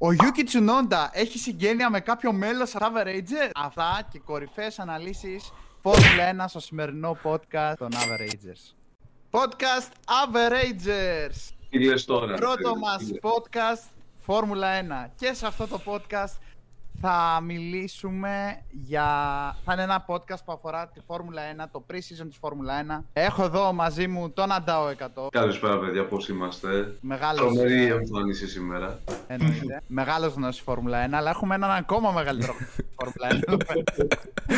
Ο Yuki Tsunoda έχει συγγένεια με κάποιο μέλος Averager. Αυτά και κορυφαίες αναλύσεις Φόρμουλα 1 στο σημερινό podcast των Averagers. Podcast Averagers. Τι λες τώρα. Πρώτο τι μας λες. podcast Φόρμουλα 1. Και σε αυτό το podcast θα μιλήσουμε για... Θα είναι ένα podcast που αφορά τη Φόρμουλα 1, το pre-season της Φόρμουλα 1. Έχω εδώ μαζί μου τον Αντάο 100. Καλησπέρα παιδιά, πώς είμαστε; Μεγάλος, Τρομερή ε, εμφάνιση σήμερα. εννοείται. Μεγάλος γνώση Φόρμουλα 1, αλλά έχουμε έναν ακόμα μεγαλύτερο Φόρμουλα 1.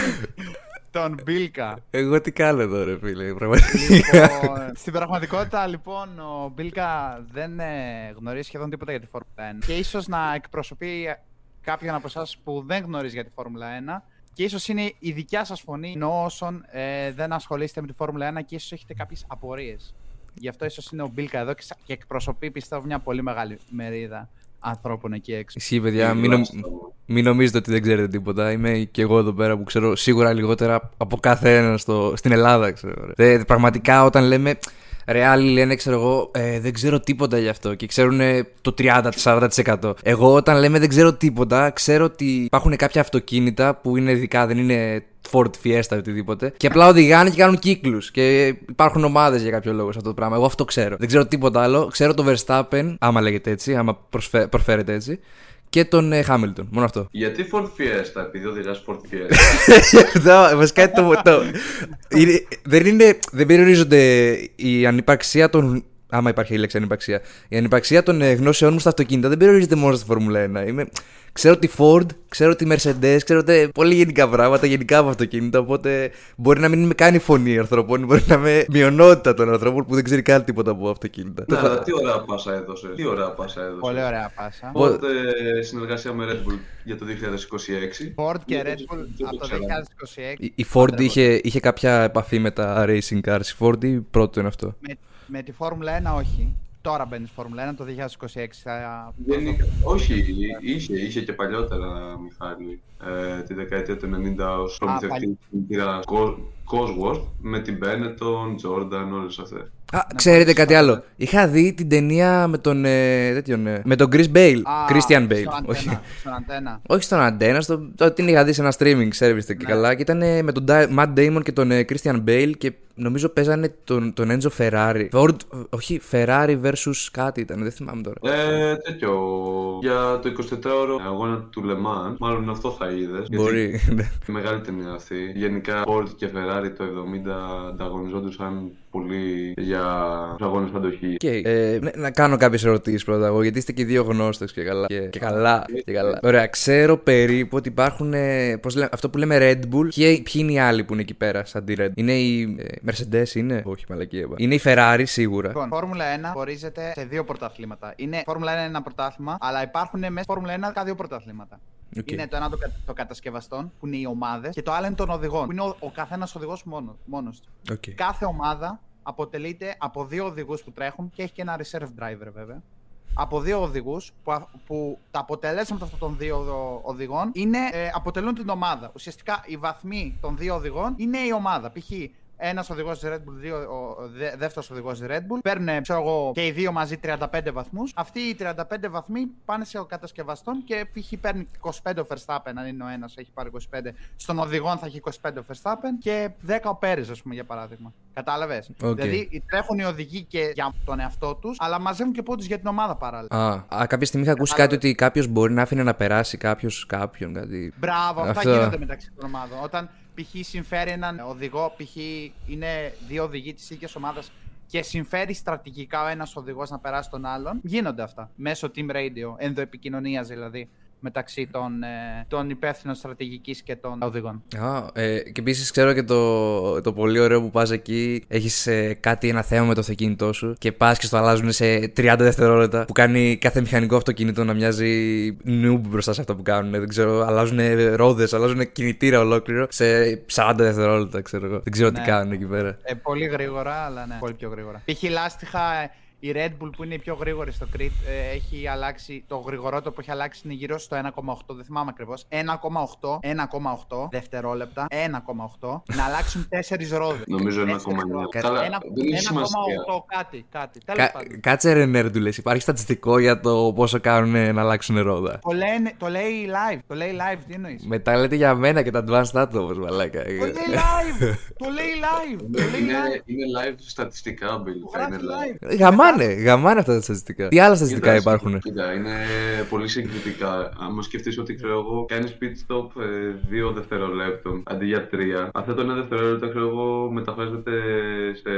τον Μπίλκα. Εγώ τι κάνω εδώ, ρε φίλε, πραγματικά. Λοιπόν, στην πραγματικότητα, λοιπόν, ο Μπίλκα δεν ε, γνωρίζει σχεδόν τίποτα για τη Φόρμουλα 1. Και ίσως να εκπροσωπεί κάποιον από εσάς που δεν γνωρίζει για τη Φόρμουλα 1. Και ίσως είναι η δικιά σας φωνή ενώ όσων ε, δεν ασχολείστε με τη Φόρμουλα 1 και ίσως έχετε κάποιες απορίες. Γι' αυτό ίσως είναι ο Μπίλκα εδώ και, σα- και εκπροσωπεί, πιστεύω, μια πολύ μεγάλη μερίδα ανθρώπων εκεί έξω. Ισχύει, παιδιά, μην, νομ- μην νομίζετε ότι δεν ξέρετε τίποτα. Είμαι και εγώ εδώ πέρα που ξέρω σίγουρα λιγότερα από κάθε ένας στο, στην Ελλάδα, ξέρω. ρε. Δε- πραγματικά όταν λέμε. Ρε, άλλοι λένε, ξέρω εγώ, ε, δεν ξέρω τίποτα γι' αυτό και ξέρουν ε, το 30-40%. Εγώ όταν λέμε δεν ξέρω τίποτα, ξέρω ότι υπάρχουν κάποια αυτοκίνητα που είναι ειδικά, δεν είναι Ford Fiesta ή οτιδήποτε. Και απλά οδηγάνε και κάνουν κύκλους. Και υπάρχουν ομάδες για κάποιο λόγο σε αυτό το πράγμα. Εγώ αυτό ξέρω. Δεν ξέρω τίποτα άλλο. Ξέρω το Verstappen, άμα λέγεται έτσι, άμα προσφε... προφέρεται έτσι. Και τον ε, Hamilton. Μόνο αυτό. Γιατί Ford Fiesta, επειδή οδηγάς Ford Fiesta; Αυτό, βασικά το. το είναι, δεν, είναι, δεν περιορίζονται η ανυπαρξία των. Άμα υπάρχει η λέξη ανυπαρξία. Η ανυπαρξία των ε, γνώσεών μου στα αυτοκίνητα δεν περιορίζεται μόνο στη Φόρμουλα 1. Είμαι, ξέρω τη Ford, ξέρω τη Mercedes, ξέρω τε, πολύ γενικά πράγματα, γενικά από αυτοκίνητα. Οπότε μπορεί να μην είμαι καν η φωνή ανθρώπων, μπορεί να είμαι μειονότητα των ανθρώπων που δεν ξέρει καν τίποτα από αυτοκίνητα. ναι, αλλά τι ωραία πάσα έδωσε. Τι ωραία πάσα έδωσε. Πολύ ωραία πάσα. Οπότε συνεργασία με Red Bull για το 2026. Ford και Δεν Red το- Bull δεν από το ξέραμε. 2026. Η, η Ford είχε, είχε κάποια επαφή με τα racing cars. Η Ford ή πρώτο είναι αυτό. Με, με τη Φόρμουλα 1 όχι. Τώρα μπαίνει στη Φόρμουλα 1 το 2026. Θα... Δεν είχε- όχι, είχε, είχε και παλιότερα, Μιχάλη. Ε, τη δεκαετία του 90 ως προμηθευτή στην πύρα Cosworth με την Benetton, Jordan, όλες αυτές. Α, ξέρετε πολύ κάτι σωστά. άλλο. Είχα δει την ταινία με τον. Ε, τέτοιον, ε, με τον Chris Bale. Α, Christian Bale. στον Όχι, αντένα, στον αντένα. όχι στον αντένα, στο, το, την είχα δει σε ένα streaming service και Ναι. καλά. Και ήταν ε, με τον Di- Matt Damon και τον ε, Christian Bale και νομίζω παίζανε τον, τον Enzo Ferrari. Ford, όχι, Ferrari versus κάτι ήταν, δεν θυμάμαι τώρα. Ε, τέτοιο, για το 24ωρο αγώνα του Le Mans, μάλλον αυτό θα είδες. Μπορεί. ναι. Μεγάλη ταινία αυτή. Γενικά, Ford και Ferrari το 70 ανταγωνιζόντουσαν πολύ για τους αγώνες αντοχή. Οκ, ε, ναι, να κάνω κάποιες ερωτήσεις πρώτα εγώ, γιατί είστε και οι δύο γνώστες και καλά. Και, και καλά, και καλά. Ωραία, ξέρω περίπου ότι υπάρχουν. Ε, πώς λέμε, αυτό που λέμε Red Bull. Ποιοι, ποιοι είναι οι άλλοι που είναι εκεί πέρα, σαν τη Red Bull. Είναι η ε, Mercedes, είναι; Όχι, μαλακία. είπα. Είναι η Ferrari σίγουρα. Λοιπόν, Φόρμουλα 1 χωρίζεται σε δύο πρωταθλήματα. Είναι Φόρμουλα 1 είναι ένα πρωτάθλημα, αλλά υπάρχουν μέσα στη Φόρμουλα 1 και δύο πρωταθλήματα. Οκ. Είναι το ένα το, κα- το κατασκευαστών, που είναι οι ομάδες, και το άλλο είναι των οδηγών, που είναι ο, ο καθένας οδηγός μόνο μόνος του. Οκ. Κάθε ομάδα αποτελείται από δύο οδηγούς που τρέχουν και έχει και ένα reserve driver βέβαια. Από δύο οδηγούς που, α- που τα αποτελέσματα αυτών των δύο οδο- οδηγών είναι, ε, αποτελούν την ομάδα. Ουσιαστικά οι βαθμοί των δύο οδηγών είναι η ομάδα. Π.χ. ένας οδηγός Red Bull, δύο, ο δε, δεύτερος οδηγός Red Bull. Παίρνουν ξέρω εγώ, και οι δύο μαζί 35 βαθμούς. Αυτοί οι 35 βαθμοί πάνε σε κατασκευαστών και π.χ. παίρνει 25 ο Verstappen, αν είναι ο ένας, έχει πάρει 25. Στον οδηγό θα έχει 25 ο Verstappen και 10 ο Πέρεζ, ας πούμε, για παράδειγμα. Κατάλαβες; Οκ. Δηλαδή τρέχουν οι οδηγοί και για τον εαυτό τους, αλλά μαζεύουν και πόντους για την ομάδα παράλληλα. Α, α, κάποια στιγμή είχα ακούσει κάτι ότι κάποιος μπορεί να άφηνε να περάσει κάποιος κάποιον. Κάτι. Μπράβο, αυτά Αυτό. γίνονται μεταξύ των ομάδων. Όταν π.χ. συμφέρει έναν οδηγό, π.χ. είναι δύο οδηγοί της ίδιας ομάδας και συμφέρει στρατηγικά ο ένας οδηγός να περάσει τον άλλον, γίνονται αυτά. Μέσω team radio, ενδοεπικοινωνίας δηλαδή, μεταξύ των, ε, των υπεύθυνων στρατηγικής και των οδηγών. Α, ε, και επίσης ξέρω και το, το πολύ ωραίο που πας εκεί. Έχεις ε, κάτι, ένα θέμα με το αυτοκίνητό σου και πας και στο αλλάζουν σε 30 δευτερόλεπτα. Που κάνει κάθε μηχανικό αυτοκίνητο να μοιάζει noob μπροστά σε αυτά που κάνουν. Δεν ξέρω, αλλάζουν ρόδες, αλλάζουν κινητήρα ολόκληρο σε 40 δευτερόλεπτα, ξέρω εγώ. Δεν ξέρω τι Ναι. κάνουν εκεί πέρα. Ε, πολύ γρήγορα, αλλά ναι, πολύ πιο γρήγορα. Π.χ. λάστιχα ε, Η Red Bull που είναι η πιο γρήγορη στο Crit ε, έχει αλλάξει. Το γρηγορότερο που έχει αλλάξει είναι γύρω στο 1,8. Δεν θυμάμαι ακριβώς. 1,8. 1,8 δευτερόλεπτα. 1,8. να αλλάξουν 4 ρόδες. Νομίζω 1,9. Καλά, 1,8 κάτι. κάτι. Κα, κάτσε ρε Νέρντουλε, υπάρχει στατιστικό για το πόσο κάνουν να αλλάξουν ρόδα. Το, λένε, το λέει live. Το λέει live, τι εννοείς; Μετά λέτε για μένα και τα advanced atoms, μαλάκα. Το λέει live. το λέει live. είναι, είναι live στατιστικά, Bill. Θα είναι live. Γαμάνε, γαμάνε αυτά τα στατιστικά. Τι άλλα στατιστικά υπάρχουν; Κοίτα, είναι πολύ συγκριτικά. Αν σκεφτείς ότι ξέρω εγώ, κάνεις pit stop 2 ε, δευτερολέπτων αντί για 3. Αυτό το 1 δευτερόλεπτο ξέρω εγώ μεταφράζεται σε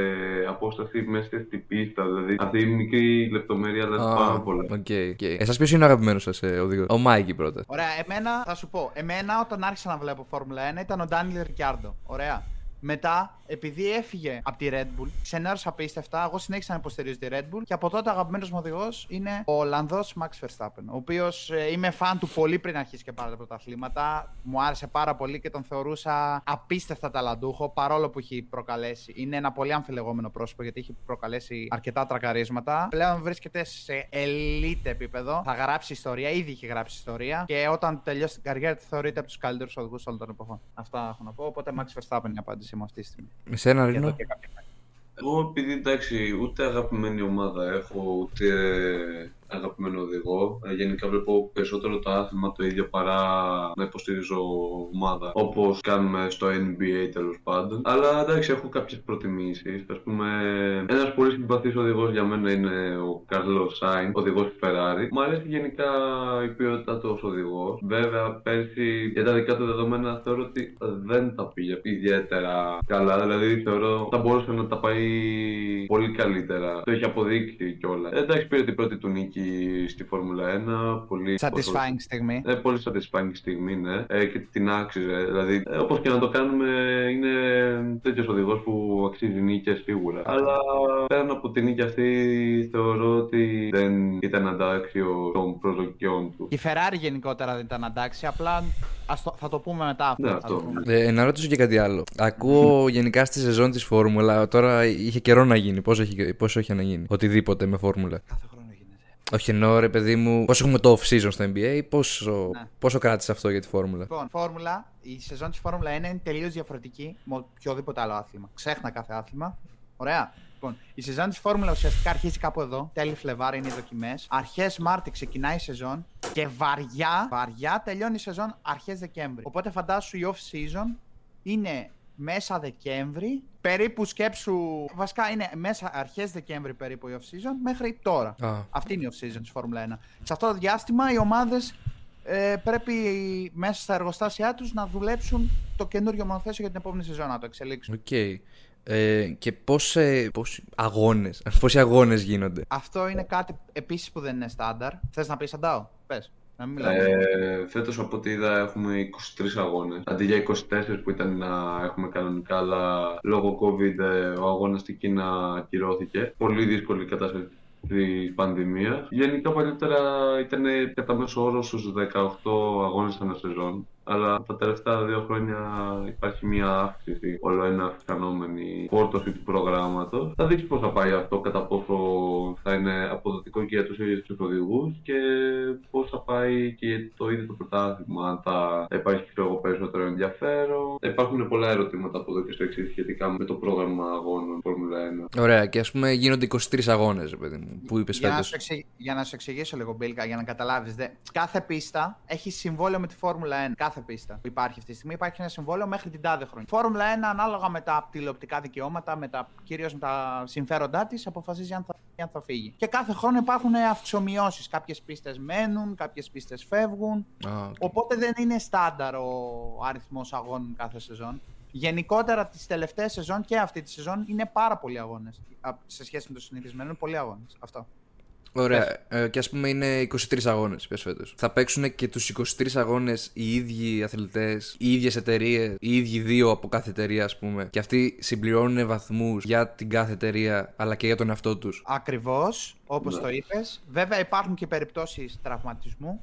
απόσταση μέσα στην πίστα. Δηλαδή αυτή η μικρή λεπτομέρεια αλλά oh, πάρα πολλά. Okay, okay. Εσάς ποιος είναι ο αγαπημένος σας ε, οδηγός, Ο Μάικη πρώτα. Ωραία, εμένα θα σου πω. Εμένα όταν άρχισα να βλέπω Φόρμουλα 1 ήταν ο Ντάνιλ Ρικιάρντο. Ωραία. Μετά, επειδή έφυγε από τη Red Bull, ξενέρωσα απίστευτα. Εγώ συνέχισα να υποστηρίζω τη Red Bull και από τότε ο αγαπημένος μου οδηγός είναι ο Ολλανδό Max Verstappen. Ο οποίος ε, είμαι φαν του πολύ πριν αρχίσει και πάρα τα πρωταθλήματα. Μου άρεσε πάρα πολύ και τον θεωρούσα απίστευτα ταλαντούχο παρόλο που έχει προκαλέσει. Είναι ένα πολύ αμφιλεγόμενο πρόσωπο γιατί έχει προκαλέσει αρκετά τρακαρίσματα. Πλέον βρίσκεται σε elite επίπεδο. Θα γράψει ιστορία, ήδη έχει γράψει ιστορία και όταν τελειώσει την καριέρα του θεωρείται από τους καλύτερους οδηγούς όλων των εποχών. Αυτά έχω να πω. Οπότε Max Verstappen είναι η απάντηση μου αυτή τη στιγμή. Με σένα, Ρίνο. Εγώ επειδή εντάξει ούτε αγαπημένη ομάδα έχω ούτε αγαπημένο οδηγό. Ε, γενικά βλέπω περισσότερο το άθλημα το ίδιο παρά να υποστηρίζω ομάδα όπως κάνουμε στο NBA τέλος πάντων. Αλλά εντάξει, έχω κάποιες προτιμήσεις. Α πούμε, ένας πολύ συμπαθής οδηγός για μένα είναι ο Καρλό Σάινς, οδηγός του Ferrari. Μου αρέσει γενικά η ποιότητά του ως οδηγός. Βέβαια, πέρσι για τα δικά του δεδομένα θεωρώ ότι δεν τα πήγε ιδιαίτερα καλά. Δηλαδή, θεωρώ θα μπορούσε να τα πάει πολύ καλύτερα. Το έχει αποδείξει κιόλας. Εντάξει, πήρε την πρώτη του νίκη στη Φόρμουλα 1. Πολύ satisfying στιγμή. Ε, πολύ satisfying στιγμή, ναι. Ε, και την άξιζε. Δηλαδή, ε, όπως και να το κάνουμε, είναι τέτοιος οδηγός που αξίζει νίκες σίγουρα. Αλλά πέραν από την νίκη αυτή, θεωρώ ότι δεν ήταν αντάξιο των προσδοκιών του. Η Ferrari γενικότερα δεν ήταν αντάξιο, απλά το, θα το πούμε μετά. Ναι, αυτό. Ε, να ρωτήσω και κάτι άλλο. Ακούω γενικά στη σεζόν της Φόρμουλα, τώρα είχε καιρό να γίνει. Πόσο έχει, πόσο έχει να γίνει, οτιδήποτε με Φόρμουλα. Κάθε χρόνο όχι εννοώ ρε παιδί μου, πόσο έχουμε το off-season στο NBA, πόσο, ναι. πόσο κράτησε αυτό για τη φόρμουλα; Λοιπόν, φόρμουλα, η σεζόν της Φόρμουλα 1 είναι τελείως διαφορετική με οποιοδήποτε άλλο άθλημα. Ξέχνα κάθε άθλημα. Ωραία. Λοιπόν, η σεζόν της Φόρμουλα ουσιαστικά αρχίζει κάπου εδώ. Τέλη Φλεβάρι είναι οι δοκιμές. Αρχές Μάρτη ξεκινάει η σεζόν και βαριά, βαριά τελειώνει η σεζόν αρχές Δεκέμβρη. Οπότε φαντάσου η off-season είναι μέσα Δεκέμβρη, περίπου σκέψου. Βασικά είναι μέσα αρχές Δεκέμβρη περίπου η off-season μέχρι τώρα. Αυτή είναι η off-season της Φόρμουλα 1. Σε αυτό το διάστημα οι ομάδες ε, πρέπει μέσα στα εργοστάσια τους να δουλέψουν το καινούριο μονοθέσιο για την επόμενη σεζόν να το εξελίξουν. Okay. Ε, και πώς, ε, πόσοι αγώνες, πόσοι αγώνες γίνονται; Αυτό είναι κάτι επίσης που δεν είναι στάνταρ. Θες να πεις αντάω, πες. Ε, Φέτος από ό,τι είδα έχουμε 23 αγώνες. Αντί για 24 που ήταν να έχουμε κανονικά, αλλά λόγω COVID ε, ο αγώνας στην Κίνα ακυρώθηκε. Πολύ δύσκολη κατάσταση τη πανδημία. Γενικά παλιότερα ήταν κατά μέσο όρο στους 18 αγώνες ανά σεζόν αλλά τα τελευταία δύο χρόνια υπάρχει μια αύξηση, όλο ένα αυξανόμενη φόρτωση του προγράμματος. Θα δείξει πώς θα πάει αυτό, κατά πόσο θα είναι αποδοτικό και για τους ίδιους τους οδηγούς και πώς θα πάει και για το ίδιο το πρωτάθλημα, αν θα υπάρχει πιο περισσότερο ενδιαφέρον. Υπάρχουν πολλά ερωτήματα από εδώ και στο εξής σχετικά με το πρόγραμμα αγώνων Φόρμουλα 1. Ωραία, και ας πούμε γίνονται 23 αγώνες, παιδί μου, που είπες φέτος; Για να σου εξηγήσω λίγο, Μπίλκα, για να καταλάβεις. Κάθε πίστα έχει συμβόλαιο με τη Φόρμουλα 1 κάθε πίστα που υπάρχει αυτή τη στιγμή. Υπάρχει ένα συμβόλαιο μέχρι την τάδε χρονιά. Φόρμουλα 1, ανάλογα με τα τηλεοπτικά δικαιώματα, με τα, κυρίως με τα συμφέροντά της, αποφασίζει αν θα, αν θα φύγει. Και κάθε χρόνο υπάρχουν αυξομοιώσεις. Κάποιες πίστες μένουν, κάποιες πίστες φεύγουν. okay. Οπότε δεν είναι στάνταρ ο αριθμός αγώνων κάθε σεζόν. Γενικότερα τις τελευταίες σεζόν και αυτή τη σεζόν είναι πάρα πολλοί αγώνες. Σε σχέση με το συνηθισμένο, είναι πολλοί αγώνες. Αυτό. Ωραία. Ε, και ας πούμε είναι 23 αγώνες πες φέτος. Θα παίξουν και τους 23 αγώνες οι ίδιοι αθλητές, οι ίδιες εταιρείες, οι ίδιοι δύο από κάθε εταιρεία, ας πούμε. Και αυτοί συμπληρώνουν βαθμούς για την κάθε εταιρεία, αλλά και για τον εαυτό τους. Ακριβώς, όπως ναι. το είπες. Βέβαια υπάρχουν και περιπτώσεις τραυματισμού.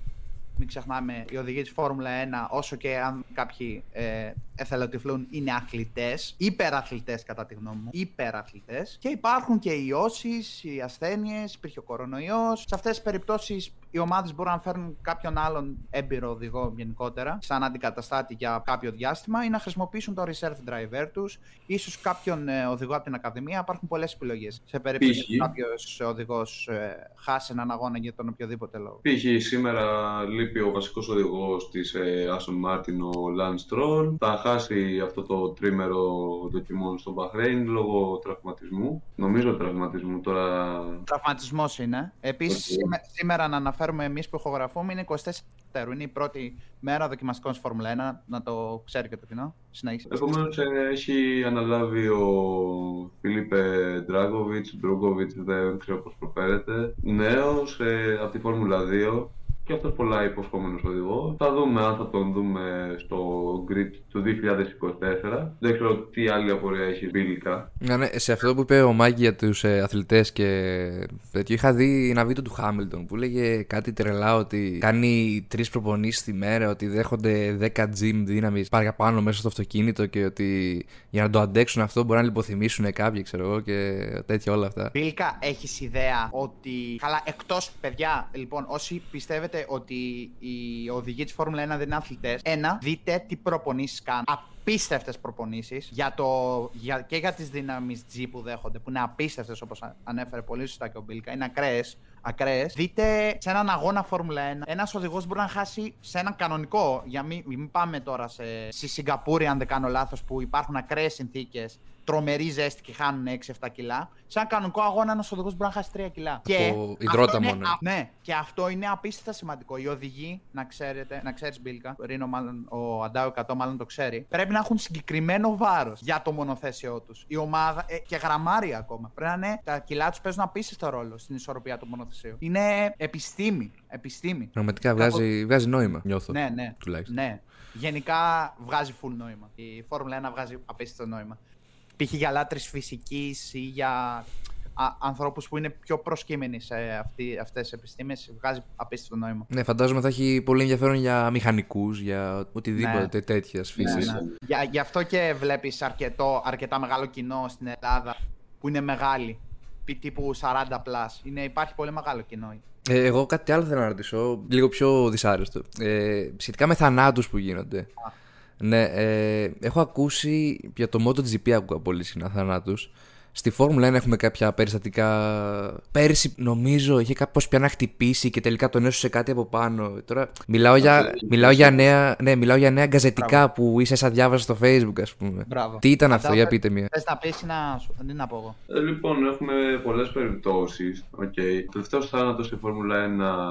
Μην ξεχνάμε, οι οδηγοί της Φόρμουλα 1, όσο και αν κάποιοι ε, εθελοτυφλούν, είναι αθλητές. Υπεραθλητέ, κατά τη γνώμη μου. Υπεραθλητέ. Και υπάρχουν και οι ιώσεις, οι ασθένειες, υπήρχε ο κορονοϊός. Σε αυτές τις περιπτώσεις, οι ομάδες μπορούν να φέρουν κάποιον άλλον έμπειρο οδηγό γενικότερα, σαν αντικαταστάτη για κάποιο διάστημα, ή να χρησιμοποιήσουν το reserve driver τους, ίσως κάποιον ε, οδηγό από την Ακαδημία. Υπάρχουν πολλές επιλογές. Σε περίπτωση που κάποιος οδηγός ε, χάσει έναν αγώνα για τον οποιοδήποτε λόγο. Π.χ. σήμερα λείπει ο βασικός οδηγός της ε, Aston Martin, ο Lance Stroll. Θα χάσει αυτό το τρίμερο δοκιμών στο Bahrain λόγω τραυματισμού. Νομίζω τραυματισμού τώρα. Τραυματισμός είναι. Επίσης, σήμερα να αναφέρουμε εμείς που ηχογραφούμε είναι 24 είναι η πρώτη μέρα δοκιμαστικών στη Φόρμουλα 1, να το ξέρει και το κοινό. Συνέχισε. Επομένως, ε, έχει αναλάβει ο Φίλιππε Ντράγκοβιτς, Ντρούγκοβιτς, δεν ξέρω πώς προφέρεται. Νέος ε, από τη Φόρμουλα 2 και αυτός πολλά υποσχόμενος οδηγό. Θα δούμε αν θα τον δούμε στο grid του 2024. Δεν ξέρω τι άλλη απορία έχει μπίλικα. Ναι, ναι, σε αυτό που είπε ο Μάγκη για τους ε, αθλητές και τέτοιο, είχα δει ένα βίντεο του Χάμιλτον που λέγε κάτι τρελά ότι κάνει τρεις προπονήσεις τη μέρα, ότι δέχονται 10 gym δύναμης παραπάνω μέσα στο αυτοκίνητο και ότι για να το αντέξουν αυτό μπορεί να λιποθυμήσουν κάποιοι, ξέρω εγώ και τέτοια όλα αυτά. Μπίλικα, έχεις ιδέα ότι. Καλά, εκτός παιδιά, λοιπόν, όσοι πιστεύετε ότι οι οδηγοί της Φόρμουλα 1 δεν είναι αθλητές, ένα, δείτε τι προπονήσεις κάνουν. Απίστευτες προπονήσεις για το, για, και για τις δυνάμεις G που δέχονται, που είναι απίστευτες όπως ανέφερε πολύ σωστά και ο Μπίλκα. Είναι ακραίες. Ακραίες. Δείτε σε έναν αγώνα Φόρμουλα 1, ένας οδηγός μπορεί να χάσει σε έναν κανονικό. Για μην, μην πάμε τώρα σε, στη Σιγκαπούρη, αν δεν κάνω λάθος, που υπάρχουν ακραίες συνθήκες τρομερή ζέστη και χάνουν 6-7 κιλά. Σε έναν κανονικό αγώνα ένας οδηγός μπορεί να χάσει 3 κιλά. Από και υδρότα μόνο. Α, ναι, και αυτό είναι απίστευτα σημαντικό. Οι οδηγοί, να ξέρετε, να ξέρεις Μπίλκα, Ρίνο, μάλλον, ο Αντάου 100 μάλλον το ξέρει, πρέπει να έχουν συγκεκριμένο βάρος για το μονοθέσιό τους. Η ομάδα ε, και γραμμάρια ακόμα. Πρέπει να είναι τα κιλά τους παίζουν απίστευτο ρόλο στην ισορροπία του μονοθεσίου. Είναι επιστήμη. επιστήμη. Πραγματικά βγάζει, βγάζει νόημα, νιώθω. Ναι, ναι. Τουλάχιστον. ναι. Γενικά βγάζει full νόημα. Η Φόρμουλα 1 βγάζει απίστευτο νόημα π.χ. για λάτρεις φυσικής ή για α, ανθρώπους που είναι πιο προσκύμενοι σε αυτή, αυτές τις επιστήμες βγάζει απίστευτο νόημα. Ναι, φαντάζομαι θα έχει πολύ ενδιαφέρον για μηχανικούς, για οτιδήποτε ναι. τέτοιας φύσης. Ναι, ναι. Για, γι' αυτό και βλέπεις αρκετό, αρκετά μεγάλο κοινό στην Ελλάδα που είναι μεγάλη, τύπου 40 plus. Είναι, υπάρχει πολύ μεγάλο κοινό. Ε, εγώ κάτι άλλο θέλω να ρωτήσω, λίγο πιο δυσάρεστο. Ε, σχετικά με θανάτους που γίνονται. Ναι, ε, έχω ακούσει για το MotoGP ακούω πολύ συχνά θανάτους. Στη Φόρμουλα 1 έχουμε κάποια περιστατικά. Πέρυσι, νομίζω, είχε κάπως πια να χτυπήσει και τελικά τον έσωσε κάτι από πάνω. Τώρα μιλάω για, μιλάω για, νέα, ναι, μιλάω για νέα γκαζετικά που ίσα διάβαζα στο Facebook, ας πούμε. Μπράβο. Τι ήταν αυτό, για πείτε μία. Θε να πει να σου, τι να πω εγώ. Ε, λοιπόν, έχουμε πολλές περιπτώσεις. Okay. Το τελευταίος θάνατος στη Φόρμουλα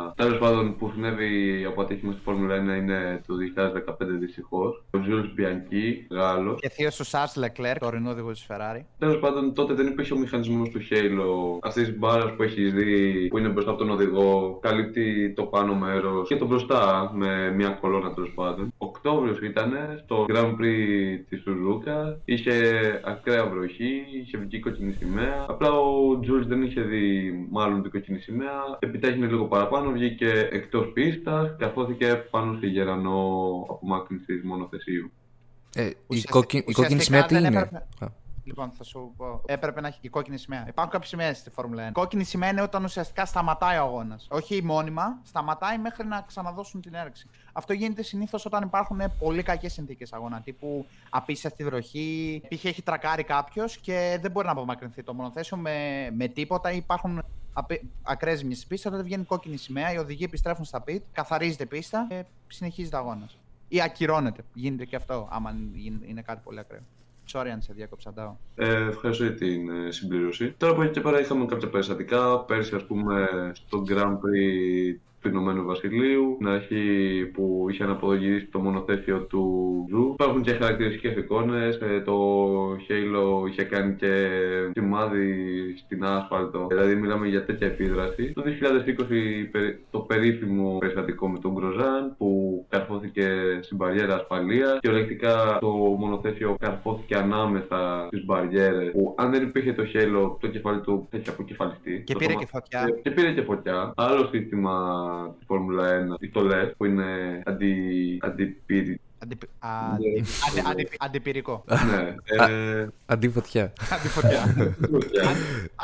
1, τέλος πάντων που συνέβη από ατύχημα στη Φόρμουλα 1 είναι το 2015 δυστυχώς. Ο Ζούλ Μπιανκί, Γάλλος. Και θείος του Σάρ Λεκλέρ, το οδηγό της Ferrari. Τέλος πάντων, τότε δεν υπήρχε ο μηχανισμός του Halo αυτή τη μπάρα που έχεις δει, που είναι μπροστά από τον οδηγό, καλύπτει το πάνω μέρος και το μπροστά με μια κολόνα τέλος πάντων. Οκτώβριος ήταν στο Grand Prix της Σουζούκα, είχε ακραία βροχή, είχε βγει κόκκινη σημαία. Απλά ο Τζούλς δεν είχε δει μάλλον την κόκκινη σημαία. Επιτάχυνε λίγο παραπάνω, βγήκε εκτός πίστας και αφώθηκε πάνω στη γερανό απομάκρυνση μονοθεσίου. Ε, η, κόκκι, η κόκκινη σημαία τι είναι; Λοιπόν, θα σου πω. Έπρεπε να έχει και κόκκινη σημαία. Υπάρχουν κάποιες σημαίες στη Φόρμουλα 1. Κόκκινη σημαία είναι όταν ουσιαστικά σταματάει ο αγώνας. Όχι μόνιμα, σταματάει μέχρι να ξαναδώσουν την έρεξη. Αυτό γίνεται συνήθως όταν υπάρχουν πολύ κακές συνθήκες αγώνα. Τύπου απίστευτη βροχή, π.χ. έχει τρακάρει κάποιος και δεν μπορεί να απομακρυνθεί το μονοθέσιο με, με τίποτα. Υπάρχουν ακραίε ζημιέ στη πίστα, τότε βγαίνει κόκκινη σημαία, οι οδηγοί επιστρέφουν στα πιτ, καθαρίζεται η πίστα και συνεχίζεται ο αγώνας. Ή ακυρώνεται. Γίνεται και αυτό, άμα είναι κάτι πολύ ακραίο. Sorry αν σε διακόψα, ε, Ευχαριστώ για την ε, συμπλήρωση. Τώρα από εκεί και πέρα είχαμε κάποια περιστατικά. Πέρσι, ας πούμε, στο Grand Prix του Ηνωμένου Βασιλείου, στην αρχή που είχε αναποδογυρίσει το μονοθέσιο του Ζου. Υπάρχουν και χαρακτηριστικές εικόνες. Ε, το Halo είχε κάνει και σημάδι στην άσφαλτο. Δηλαδή, μιλάμε για τέτοια επίδραση. Το 2020 το περίφημο περιστατικό με τον Γκροζάν που καρφώθηκε στην μπαριέρα ασφαλείας. Κυριολεκτικά το μονοθέσιο καρφώθηκε ανάμεσα στις μπαριέρες. Που αν δεν υπήρχε το χέλο, το κεφάλι του έχει αποκεφαλιστεί. Και Το πήρε σώμα- και φωτιά. Ε, Και πήρε και φωτιά. Άλλο σύστημα τη Φόρμουλα 1, η TOLES, που είναι αντι, αντιπύρη. Αντιπ- Ναι. αντι- αντι- αντι- Αντιπυρικό. ναι. Ε, Αντίφωτιά. Αντιφωτιά. φωτιά.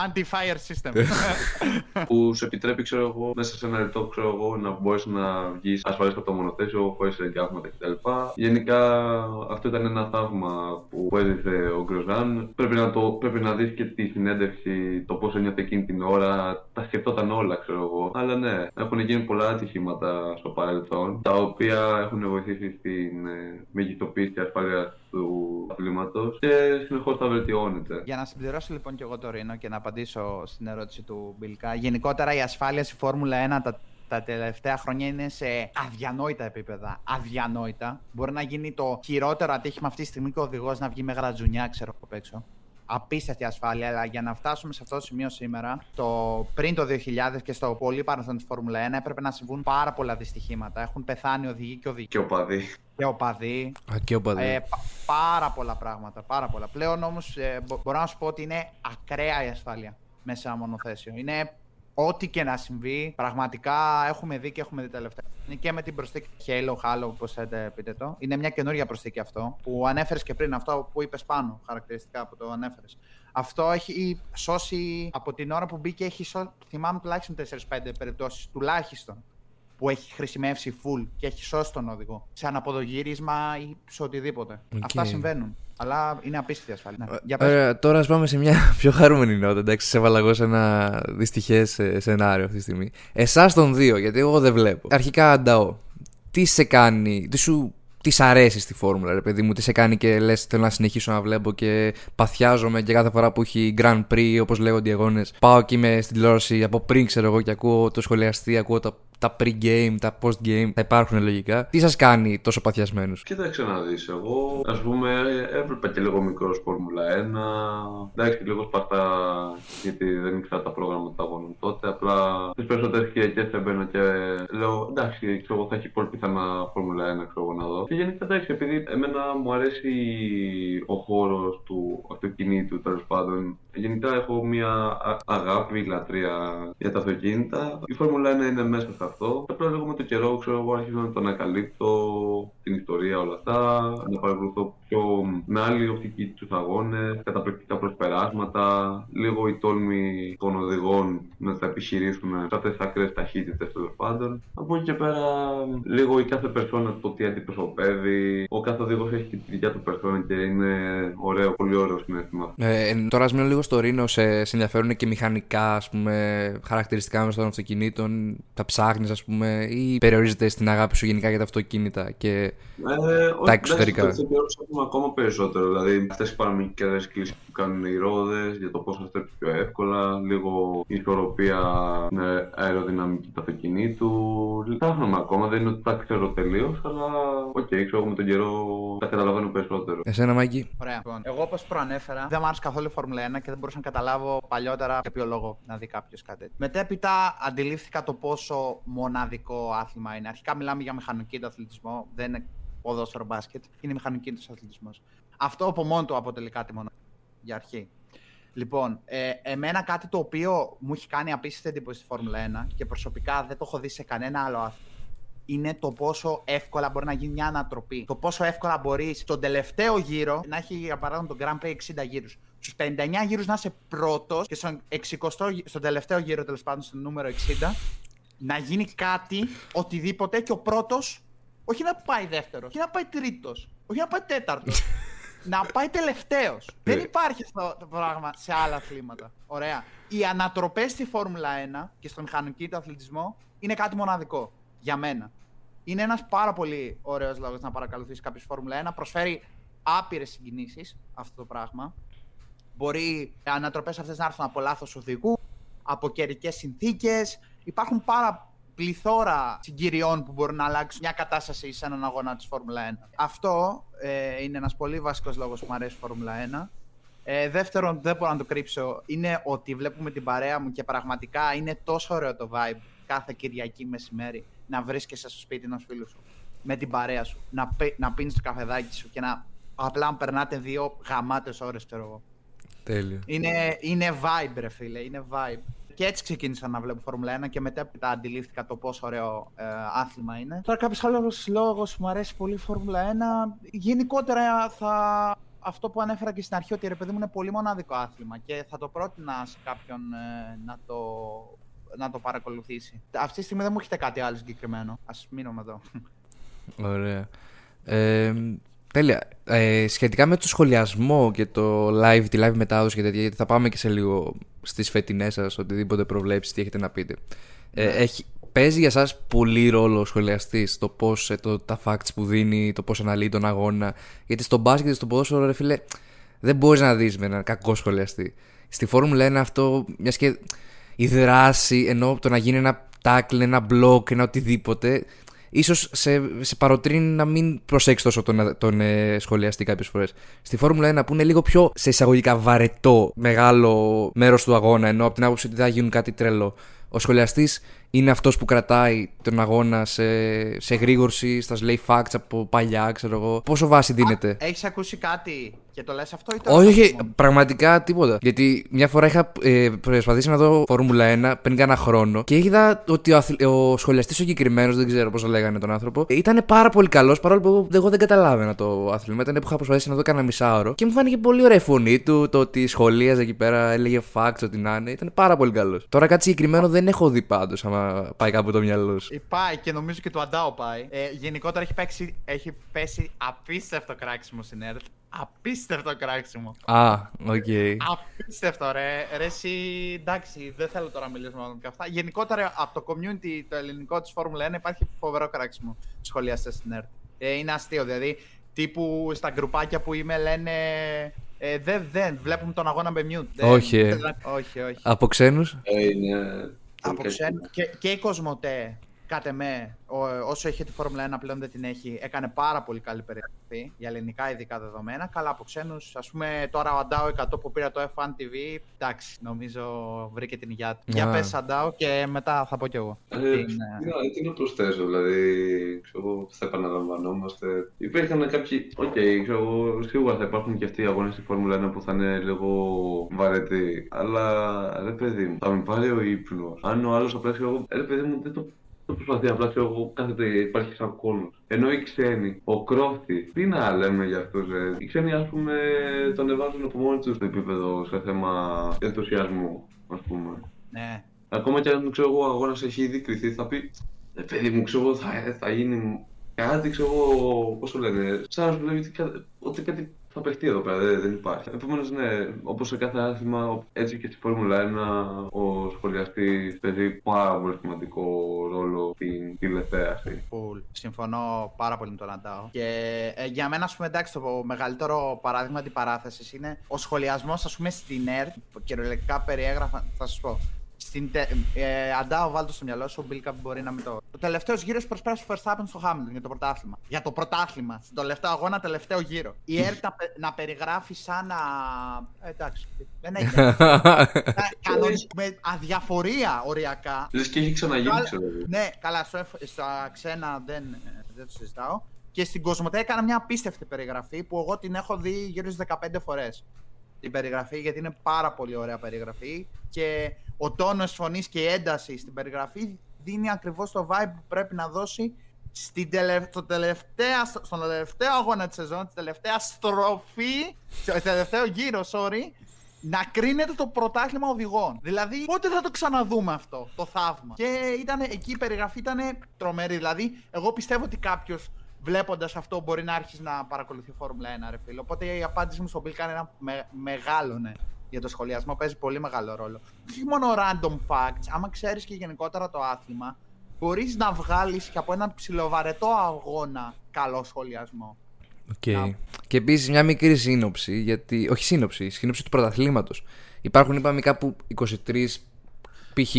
Anti-fire system. που σου επιτρέπει, ξέρω εγώ, μέσα σε ένα λεπτό, ξέρω εγώ, να μπορέσει να βγεις ασφαλής από το μονοθέσιο, χωρίς εγκάβματα κτλ. Γενικά, αυτό ήταν ένα θαύμα που έζησε ο Γκροζάν. Πρέπει να, το, πρέπει να δεις και τη συνέντευξη, το πώς ένιωθε εκείνη την ώρα. Τα σκεφτόταν όλα, ξέρω εγώ. Αλλά ναι, έχουν γίνει πολλά ατυχήματα στο παρελθόν, τα οποία έχουν βοηθήσει στην ε, μεγιστοποίηση ασφάλειας του αθλήματος και συνεχώς θα βελτιώνεται. Για να συμπληρώσω λοιπόν και εγώ το Ρήνο και να απαντήσω στην ερώτηση του Μπιλκά. Γενικότερα η ασφάλεια στη Φόρμουλα 1 τα, τα τελευταία χρόνια είναι σε αδιανόητα επίπεδα. Αδιανόητα. Μπορεί να γίνει το χειρότερο ατύχημα αυτή τη στιγμή και ο οδηγός να βγει με γρατζουνιά, ξέρω από έξω. Απίστευτη ασφάλεια, αλλά για να φτάσουμε σε αυτό το σημείο σήμερα, το πριν το 2000 και στο πολύ παρελθόν της Φόρμουλα 1 έπρεπε να συμβούν πάρα πολλά δυστυχήματα. Έχουν πεθάνει οδηγοί και οδηγοί Και ο παδί. και οπαδοί. Α, και ο παδί. Ε, πα- πάρα πολλά πράγματα. Πάρα πολλά. Πλέον όμως μπορώ να σου πω ότι είναι ακραία η ασφάλεια μέσα σε ένα μονοθέσιο. Είναι ό,τι και να συμβεί. Πραγματικά έχουμε δει και έχουμε δει τελευταία. Είναι και με την προσθήκη Halo, Halo, όπως θέλετε πείτε το. Είναι μια καινούργια προσθήκη αυτό που ανέφερες και πριν. Αυτό που είπες πάνω, χαρακτηριστικά που το ανέφερες. Αυτό έχει σώσει από την ώρα που μπήκε, έχει σώσει, θυμάμαι τουλάχιστον 4-5 περιπτώσεις τουλάχιστον που έχει χρησιμεύσει full και έχει σώσει τον οδηγό. Σε αναποδογύρισμα ή σε οτιδήποτε. Οκ. Αυτά συμβαίνουν. Αλλά είναι απίστευτη ασφάλεια. Ναι. Για πες. Ωραία, τώρα ας πάμε σε μια πιο χαρούμενη νότα. Εντάξει, σε έβαλα εγώ σε ένα δυστυχές σενάριο αυτή τη στιγμή. Εσάς των δύο, γιατί εγώ δεν βλέπω. Αρχικά, Ανταό, τι σε κάνει, τι σου. Τις σ' αρέσει στη φόρμουλα, ρε παιδί μου, τι σε κάνει και λες: Θέλω να συνεχίσω να βλέπω και παθιάζομαι και κάθε φορά που έχει Grand Prix, όπως λέγονται οι αγώνες. Πάω και είμαι στην τηλεόραση από πριν, ξέρω εγώ, και ακούω το σχολιαστή, ακούω τα, τα pre-game, τα post-game. Θα υπάρχουν λογικά. Τι σας κάνει τόσο παθιασμένους; Κοίταξε να δεις, εγώ ας πούμε έβλεπα και λίγο μικρός Φόρμουλα 1, εντάξει και λίγο σπαρτά γιατί δεν ήξερα τα πρόγραμματα των αγώνων τότε, απλά τις περισσότερες Κυριακές έμπαινα και λέω εντάξει ξέρω εγώ θα έχει πολύ πιθανά Φόρμουλα 1 ξέρω εγώ να δω. Και γενικά εντάξει επειδή εμένα μου αρέσει ο χώρος του αυτοκινήτου τέλος πάντων, γενικά έχω μια α- αγάπη, λατρεία για τα αυτοκίνητα. Η Φόρμουλα 1 είναι μέσα σε αυτό. Απλά λίγο με το καιρό, ξέρω εγώ, άρχισα να το ανακαλύπτω την ιστορία, όλα αυτά. Να παρακολουθώ πιο με άλλη οπτική τους αγώνες, καταπληκτικά προσπεράσματα. Λίγο η τόλμη των οδηγών να τα επιχειρήσουν σε αυτές τις ακραίες ταχύτητες τέλος πάντων. Από εκεί και πέρα, λίγο η κάθε περσόνα το τι αντιπροσωπεύει. Ο κάθε οδηγός έχει και τη δικιά του περσόνα και είναι ωραίο, πολύ ωραίο συνέστημα. Ε, ε, τώρα, ας μείνω λίγο στο Ρήνο, σε, σε ενδιαφέρουν και μηχανικά ας πούμε, χαρακτηριστικά μέσα των αυτοκινήτων. Τα ψάχνει, ας πούμε, ή περιορίζεται στην αγάπη σου γενικά για τα αυτοκίνητα. Και Ε, όχι, εξωτερικά; Εντάξει, το καιρό ψάχνουμε ακόμα περισσότερο. Δηλαδή, αυτές οι παραμικρές κλίσεις που κάνουν οι ρόδες για το πώς θα στρέψει πιο εύκολα, λίγο η ισορροπία με αεροδυναμική του αυτοκινήτου. Ψάχνουμε ακόμα, δεν είναι ότι τα ξέρω τελείως, αλλά οκ, ξέρω εγώ με τον καιρό τα καταλαβαίνω περισσότερο. εσένα, Μάικη; Ωραία. Λοιπόν, εγώ όπως προανέφερα, δεν μου άρεσε καθόλου η Φόρμουλα 1 και δεν μπορούσα να καταλάβω παλιότερα για ποιο λόγο να δει κάποιος κάτι τέτοιο. Μετέπειτα αντιλήφθηκα το πόσο μοναδικό άθλημα είναι. Αρχικά μιλάμε για μηχανοκίνητο αθλητισμό, δεν είναι ποδόσφαιρο μπάσκετ, είναι μηχανοκίνητο αθλητισμός. Αυτό από μόνο του αποτελεί κάτι μόνο για αρχή. Λοιπόν, ε, εμένα κάτι το οποίο μου έχει κάνει απίστευτη εντύπωση στη Φόρμουλα 1 και προσωπικά δεν το έχω δει σε κανένα άλλο άθλημα είναι το πόσο εύκολα μπορεί να γίνει μια ανατροπή. Το πόσο εύκολα μπορείς στον τελευταίο γύρο να έχει για παράδειγμα τον Grand Prix 60 γύρους. Στους 59 γύρους να είσαι πρώτος και στον, 60, γύ- στον τελευταίο γύρο, τέλος πάντων, στο νούμερο 60, να γίνει κάτι, οτιδήποτε και ο πρώτος όχι να πάει δεύτερος, όχι να πάει τρίτος, όχι να πάει τέταρτος. να πάει τελευταίος. Δεν υπάρχει αυτό το πράγμα σε άλλα αθλήματα. Ωραία. Οι ανατροπές στη Φόρμουλα 1 και στο μηχανοκίνητο αθλητισμό είναι κάτι μοναδικό για μένα. Είναι ένας πάρα πολύ ωραίος λόγος να παρακολουθήσει κάποιος Φόρμουλα 1. Προσφέρει άπειρες συγκινήσεις αυτό το πράγμα. Μπορεί οι ανατροπές αυτές να έρθουν από λάθος οδηγού, από καιρικές συνθήκες. Υπάρχουν πάρα πληθώρα συγκυριών που μπορούν να αλλάξουν μια κατάσταση σε έναν αγώνα της Φόρμουλα 1. Αυτό ε, είναι ένας πολύ βασικός λόγος που μου αρέσει η Φόρμουλα 1. Ε, δεύτερον, δεν μπορώ να το κρύψω, είναι ότι βλέπουμε την παρέα μου και πραγματικά είναι τόσο ωραίο το vibe κάθε Κυριακή μεσημέρι να βρίσκεσαι στο σπίτι ενός φίλου σου με την παρέα σου, να, να πίνεις το καφεδάκι σου και να απλά να περνάτε δύο γαμάτες ώρες, ξέρω εγώ. Τέλειο. Είναι, είναι vibe, ρε φίλε, είναι vibe. Και έτσι ξεκίνησα να βλέπω Φόρμουλα 1 και μετά αντιλήφθηκα το πόσο ωραίο ε, άθλημα είναι. Τώρα κάποιος άλλος λόγος που μου αρέσει πολύ η Φόρμουλα 1. Γενικότερα θα. Αυτό που ανέφερα και στην αρχή, ότι ρε παιδί μου είναι πολύ μοναδικό άθλημα και θα το πρότεινας σε κάποιον ε, να, το, να το παρακολουθήσει. Αυτή τη στιγμή δεν μου έχετε κάτι άλλο συγκεκριμένο. Α μείνουμε εδώ. Ωραία. Ε, τέλεια. Ε, σχετικά με το σχολιασμό και το live, τη live μετάδοση και τέτοια, γιατί θα πάμε και σε λίγο στις φετινές σας, οτιδήποτε προβλέψεις, τι έχετε να πείτε. Ε, ναι. έχει, παίζει για εσά πολύ ρόλο ο σχολιαστής το πώς ε, το, τα facts που δίνει, το πώς αναλύει τον αγώνα. Γιατί στο μπάσκετ και στο ποδόσφαιρο, ρε φίλε, δεν μπορείς να δεις με έναν κακό σχολιαστή. Στη Φόρμουλα είναι αυτό, μιας και η δράση, ενώ το να γίνει ένα tackle, ένα block, ένα οτιδήποτε, ίσως σε, σε παροτρύνει να μην προσέξεις τόσο τον, τον ε, σχολιαστή κάποιες φορές. Στη Φόρμουλα 1 που είναι λίγο πιο σε εισαγωγικά βαρετό μεγάλο μέρος του αγώνα, ενώ από την άποψη ότι θα γίνουν κάτι τρελό. Ο σχολιαστής είναι αυτός που κρατάει τον αγώνα σε, σε γρήγορση, στα λέει facts από παλιά, ξέρω εγώ. Πόσο βάση δίνεται; Έχεις ακούσει κάτι; Και το λες αυτό ή το Όχι, όχι, πραγματικά τίποτα. Γιατί μια φορά είχα ε, προσπαθήσει να δω Φόρμουλα 1 πριν κάνα χρόνο και είδα ότι ο, αθλ... ο σχολιαστής ο συγκεκριμένος, δεν ξέρω πώς λέγανε τον άνθρωπο, ήταν πάρα πολύ καλός παρόλο που εγώ δεν καταλάβαινα το άθλημα. Ήταν που είχα προσπαθήσει να δω κανένα μισάωρο και μου φάνηκε πολύ ωραία η φωνή του, το ότι σχολίαζε εκεί πέρα, έλεγε facts, ό,τι να είναι. Ήταν πάρα πολύ καλός. Τώρα κάτι συγκεκριμένο δεν έχω δει πάντως, άμα πάει κάπου το μυαλό σου. Πάει και νομίζω και το Αντάο πάει. Ε, γενικότερα έχει, παίξει, έχει πέσει απίστευτο κράξιμο στην ΕΡΤ Απίστευτο κράξιμο. Α, OK. Okay. Απίστευτο, ρε. Ρε, εσύ, εντάξει, δεν θέλω τώρα να μιλήσουμε με αυτά. Γενικότερα από το community το ελληνικό της Φόρμουλα 1 υπάρχει φοβερό κράξιμο σχολιαστές στην ΕΡΤ. Ε, είναι αστείο, δηλαδή. Τύπου στα γκρουπάκια που είμαι λένε. Ε, δεν, δεν, βλέπουμε τον αγώνα με mute. όχι, ε. όχι, όχι. Από ξένους; Ε, είναι... Από ξένους. Και, και η Κοσμοτέ Κάτε με, όσο είχε τη Φόρμουλα 1 πλέον δεν την έχει, έκανε πάρα πολύ καλή περιγραφή για ελληνικά ειδικά δεδομένα. Καλά από ξένους. Α πούμε τώρα ο Αντάο 100 που πήρα το F1 TV, εντάξει, νομίζω βρήκε την υγειά του. Για πες Αντάο και μετά θα πω κι εγώ. Ε, τι, να προσθέσω, δηλαδή ξέρω, θα επαναλαμβανόμαστε. Υπήρχαν κάποιοι. OK, okay, ξέρω, σίγουρα θα υπάρχουν και αυτοί οι αγώνες στη Φόρμουλα 1 που θα είναι λίγο βαρετοί. Αλλά ρε παιδί μου, θα με πάρει ο ύπνος. Αν ο άλλος απλά ξέρω, ρε παιδί μου δεν το το προσπαθεί απλά και εγώ κάθεται υπάρχει σαν κώλο. Ενώ οι ξένοι, ο Crofty, τι να λέμε για αυτούς, ρε. Οι ξένοι, ας πούμε, το ανεβάζουν από μόνοι τους στο επίπεδο σε θέμα ενθουσιασμού, ας πούμε. Ναι. Ακόμα και αν ξέρω εγώ, ο αγώνας έχει ήδη κριθεί, θα πει. Ε, παιδί μου, ξέρω εγώ, θα, θα γίνει κάτι, ξέρω εγώ, πώς το λένε. Σαν να σου λέει ότι κάτι θα παιχτεί εδώ πέρα, δεν, δεν υπάρχει. Επομένως, ναι, όπως σε κάθε άθλημα, έτσι και στη Φόρμουλα 1, ο σχολιαστής παίζει πάρα πολύ σημαντικό ρόλο στην τηλεθέαση. Cool. Συμφωνώ πάρα πολύ με τον Αντάο. Και ε, για μένα, ας πούμε, εντάξει, το μεγαλύτερο παράδειγμα αντιπαράθεσης είναι ο σχολιασμός, ας πούμε, στην ΕΡΤ. Κυριολεκτικά περιέγραφα, θα σας πω. Στην τε... ε, Αντάω, βάλτε στο μυαλό σου, ο Μπίλκα μπορεί να μην το. Το τελευταίος γύρος προσπέρασε ο Verstappen στο Hamilton για το πρωτάθλημα. Για το πρωτάθλημα. Στην τελευταίο αγώνα, τελευταίο γύρο. Η ΕΡΤ να, να περιγράφει σαν να. Ε, εντάξει. Δεν έχει. με αδιαφορία οριακά. Λες και έχει ξαναγίνει, ξέρω. Ναι, καλά, στο, στα ξένα δεν, ε, δεν το συζητάω. Και στην Κοσμοτέ έκανα μια απίστευτη περιγραφή που εγώ την έχω δει γύρω στις 15 φορές. Την περιγραφή γιατί είναι πάρα πολύ ωραία περιγραφή και ο τόνος φωνής και η ένταση στην περιγραφή δίνει ακριβώς το vibe που πρέπει να δώσει στην στο τελευταία, στον τελευταίο αγώνα της σεζόν, την τελευταία στροφή, στο τελευταίο γύρο, sorry, να κρίνεται το πρωτάθλημα οδηγών. Δηλαδή, πότε θα το ξαναδούμε αυτό, το θαύμα; Και ήταν, εκεί η περιγραφή ήταν τρομερή. Δηλαδή, εγώ πιστεύω ότι κάποιος βλέποντας αυτό μπορεί να άρχισει να παρακολουθεί Φόρμουλα 1, ρε φίλο. Οπότε η απάντηση μου στον Bill είναι ένα με, μεγάλο ναι για το σχολιασμό παίζει πολύ μεγάλο ρόλο. Όχι μόνο random facts, άμα ξέρεις και γενικότερα το άθλημα, μπορείς να βγάλεις και από έναν ψιλοβαρετό αγώνα καλό σχολιασμό. Okay. Και επίσης μια μικρή σύνοψη, γιατί, όχι σύνοψη, σύνοψη του πρωταθλήματος. Υπάρχουν, είπαμε, κάπου 23 π.χ.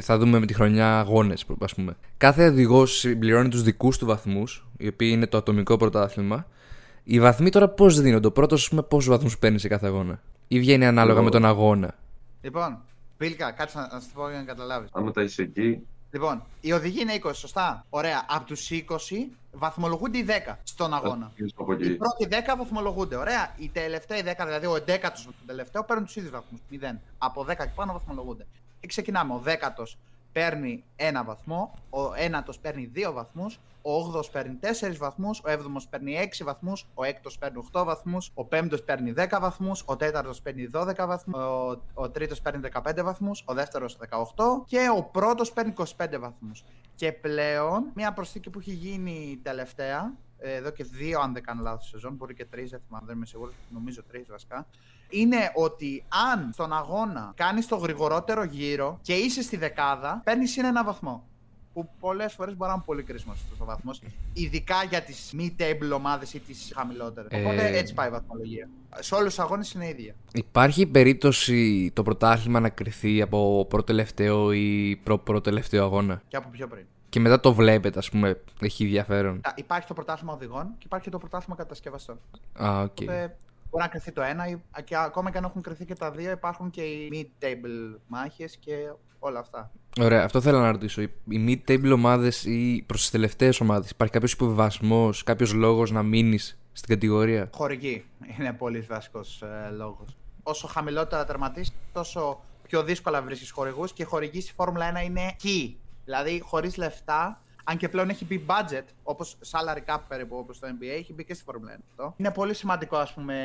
θα δούμε με τη χρονιά αγώνες, ας πούμε. Κάθε οδηγός συμπληρώνει τους δικούς του βαθμούς, οι οποίοι είναι το ατομικό πρωτάθλημα, Οι βαθμοί τώρα πώς δίνονται; Ο πρώτος, ας πούμε, πόσους βαθμούς παίρνεις σε κάθε αγώνα; Ή βγαίνει ανάλογα Εγώ- με τον αγώνα; Λοιπόν, Πίλκα, κάτσε να, να σου το πω για να καταλάβεις. Άμα τα έχει εκεί, Λοιπόν, οι οδηγοί είναι 20, σωστά; Ωραία. Από τους 20 βαθμολογούνται οι 10 στον αγώνα. θα ξεκινήσω από Οι εκεί. πρώτοι 10 βαθμολογούνται. Ωραία. Οι τελευταίοι 10, δηλαδή ο 11ο με τον τελευταίο, παίρνουν τους ίδιους βαθμούς. 0. Από 10 και πάνω βαθμολογούνται. Και ξεκινάμε. Ο 10ο παίρνει ένα βαθμό, ο 9ο παίρνει 2 βαθμούς, ο 8ο παίρνει 4 βαθμούς, ο 7ο παίρνει 6 βαθμούς, ο 6ο παίρνει 8 βαθμούς, ο 5ο παίρνει 10 βαθμούς, ο 4ο παίρνει 12 βαθμού, ο, ο 3ο παίρνει 15 βαθμούς, ο 2ο 18 και ο πρώτος παίρνει 25 βαθμούς. Και πλέον, μια προσθήκη που έχει γίνει τελευταία, ε, εδώ και δύο, αν δεν κάνω λάθος, σεζόν, μπορεί και τρεις, δεν θυμάμαι, δεν είμαι σίγουρος, νομίζω τρεις βασικά. Είναι ότι αν στον αγώνα κάνεις το γρηγορότερο γύρο και είσαι στη δεκάδα, παίρνεις συν ένα βαθμό. Που πολλές φορές μπορεί να είναι πολύ κρίσιμος αυτός ο βαθμός. Ειδικά για τις mid-table ομάδες ή τις χαμηλότερες. Οπότε Ε. έτσι πάει η βαθμολογία. Σε όλους τους αγώνες είναι ίδια. Υπάρχει περίπτωση το πρωτάθλημα να κριθεί από προτελευταίο ή προπροτελευταίο αγώνα; Και από πιο πριν. Και μετά το βλέπετε, ας πούμε, έχει ενδιαφέρον. Α, Υπάρχει το πρωτάθλημα οδηγών και υπάρχει και το πρωτάθλημα κατασκευαστών. Α, οκ. Οπότε μπορεί να κριθεί το ένα, ή- και ακόμα και αν έχουν κριθεί και τα δύο, υπάρχουν και οι mid-table μάχες και όλα αυτά. Ωραία, αυτό θέλω να ρωτήσω. Οι οι mid-table ομάδες ή προς τις τελευταίες ομάδες, υπάρχει κάποιος υποβιβασμός, κάποιος λόγος να μείνεις στην κατηγορία; Χορηγή είναι πολύ βασικός ε, λόγος. Όσο χαμηλότερα τερματίσεις, τόσο πιο δύσκολα βρίσκεις χορηγούς και οι χορηγοί στη Φόρμουλα 1 είναι key. Δηλαδή, χωρίς λεφτά, αν και πλέον έχει μπει budget, όπως salary cap περίπου όπως το NBA, έχει μπει και στη Φόρμουλα 1. αυτό. Είναι πολύ σημαντικό, ας πούμε,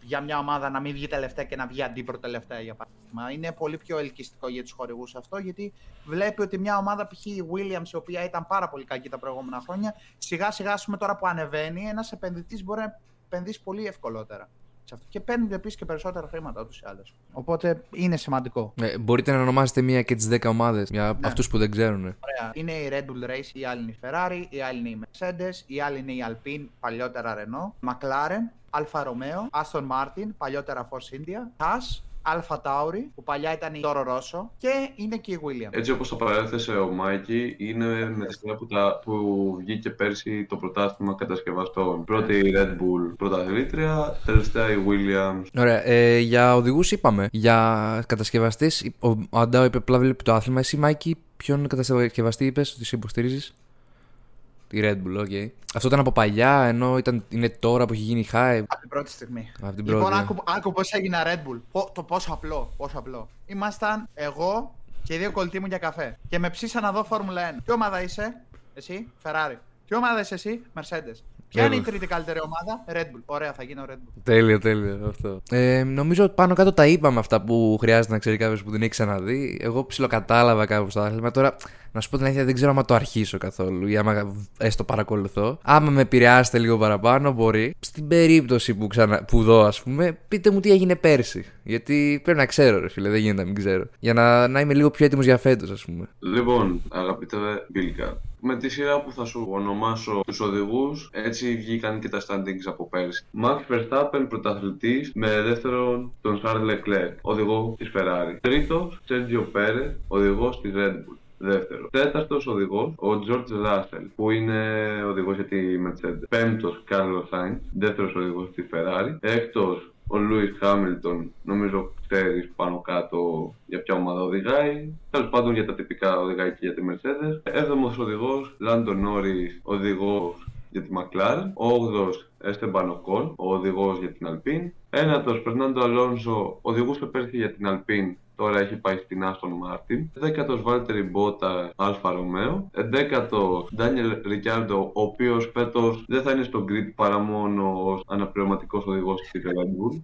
για μια ομάδα να μην βγει τελευταία και να βγει αντίπροτελευταία, για παράδειγμα. Είναι πολύ πιο ελκυστικό για τους χορηγούς αυτό, γιατί βλέπει ότι μια ομάδα, π.χ. η Williams, η οποία ήταν πάρα πολύ κακή τα προηγούμενα χρόνια, σιγά σιγά, ας πούμε, τώρα που ανεβαίνει, ένας επενδυτής μπορεί να επενδύσει πολύ ευκολότερα. Σε αυτό. Και παίρνουν επίσης και περισσότερα χρήματα ούτως ή άλλως. Οπότε είναι σημαντικό. Ε, μπορείτε να ονομάσετε μία και τις 10 ομάδες για Ναι. αυτούς που δεν ξέρουν. Ωραία. Είναι η Red Bull Race, η άλλη είναι η Ferrari, η άλλη είναι η Mercedes, η άλλη είναι η Alpine, παλιότερα Renault, McLaren, Alfa Romeo, Aston Martin, παλιότερα Force India, Haas, Alfa Tauri, που παλιά ήταν η Toro Rosso και είναι και η Williams. Έτσι όπως το παρέθεσε ο Μάικη, είναι με τη σειρά που, τα, που βγήκε πέρσι το πρωτάθλημα κατασκευαστών. Πρώτη η Red Bull πρωταθλήτρια, τελευταία η Williams. Ωραία. Ε, για οδηγούς είπαμε. Για κατασκευαστές, ο ο Αντάο είπε απλά βλέπει το άθλημα. Εσύ, Μάικη, ποιον κατασκευαστή είπες ότι σε υποστηρίζεις; Τη Red Bull, OK. Αυτό ήταν από παλιά, ενώ ήταν, είναι τώρα που έχει γίνει hype. Από την πρώτη στιγμή. Από την Λοιπόν, πρώτη. άκου, άκου πώς έγινε Red Bull. Πο- το πόσο απλό, πόσο απλό. Ήμασταν εγώ και οι δύο κολλητοί μου για καφέ. Και με ψήσαν να δω Φόρμουλα 1. Τι ομάδα είσαι, εσύ, Ferrari. Τι ομάδα είσαι εσύ, Mercedes. Ποια είναι η Βέβαια. τρίτη καλύτερη ομάδα, Red Bull. Ωραία, θα γίνω Red Bull. Τέλειο, τέλειο αυτό. Ε, νομίζω ότι πάνω κάτω τα είπαμε αυτά που χρειάζεται να ξέρει κάποιος που δεν έχει ξαναδεί. Εγώ ψιλοκατάλαβα κάπου στο άθλημα. Τώρα, να σου πω την αλήθεια, δεν ξέρω άμα το αρχίσω καθόλου ή άμα έστω παρακολουθώ. Άμα με επηρεάσετε λίγο παραπάνω, μπορεί. Στην περίπτωση που, ξανα... που δω, ας πούμε, πείτε μου τι έγινε πέρσι. Γιατί πρέπει να ξέρω, ρε φίλε, δεν γίνεται να μην ξέρω. Για να, να είμαι λίγο πιο έτοιμος για φέτος, ας πούμε. Λοιπόν, αγαπητέ Μπίλκα, με τη σειρά που θα σου ονομάσω τους οδηγούς, έτσι βγήκαν και τα standings από πέρσι. Max Verstappen πρωταθλητής με δεύτερον τον Charles Leclerc, οδηγό της Ferrari. Τρίτος, Sergio Perez, οδηγός της Red Bull. Δεύτερο. Τέταρτος οδηγός, ο George Russell, που είναι οδηγός για τη Mercedes. Πέμπτος, Carlos Sainz, δεύτερος οδηγός της Ferrari. Έκτος, ο Lewis Hamilton, νομίζω ξέρεις πάνω κάτω για ποια ομάδα οδηγάει. Τέλος πάντων για τα τυπικά οδηγάει και για τη Mercedes. Έβδομος οδηγός, Lando Norris, οδηγός για τη McLaren. Ο 8ο Esteban Ocon, ο οδηγός για την Alpine. Ένατος Fernando Alonso, οδηγούσε πέρσι για την Alpine. Τώρα έχει πάει στην Aston Martin. Δέκατος Valtteri Bottas, Alfa Romeo. Εντέκατος Daniel Ricciardo, ο οποίος φέτος δεν θα είναι στο grid παρά μόνο ως αναπληρωματικός οδηγός τη Red Bull.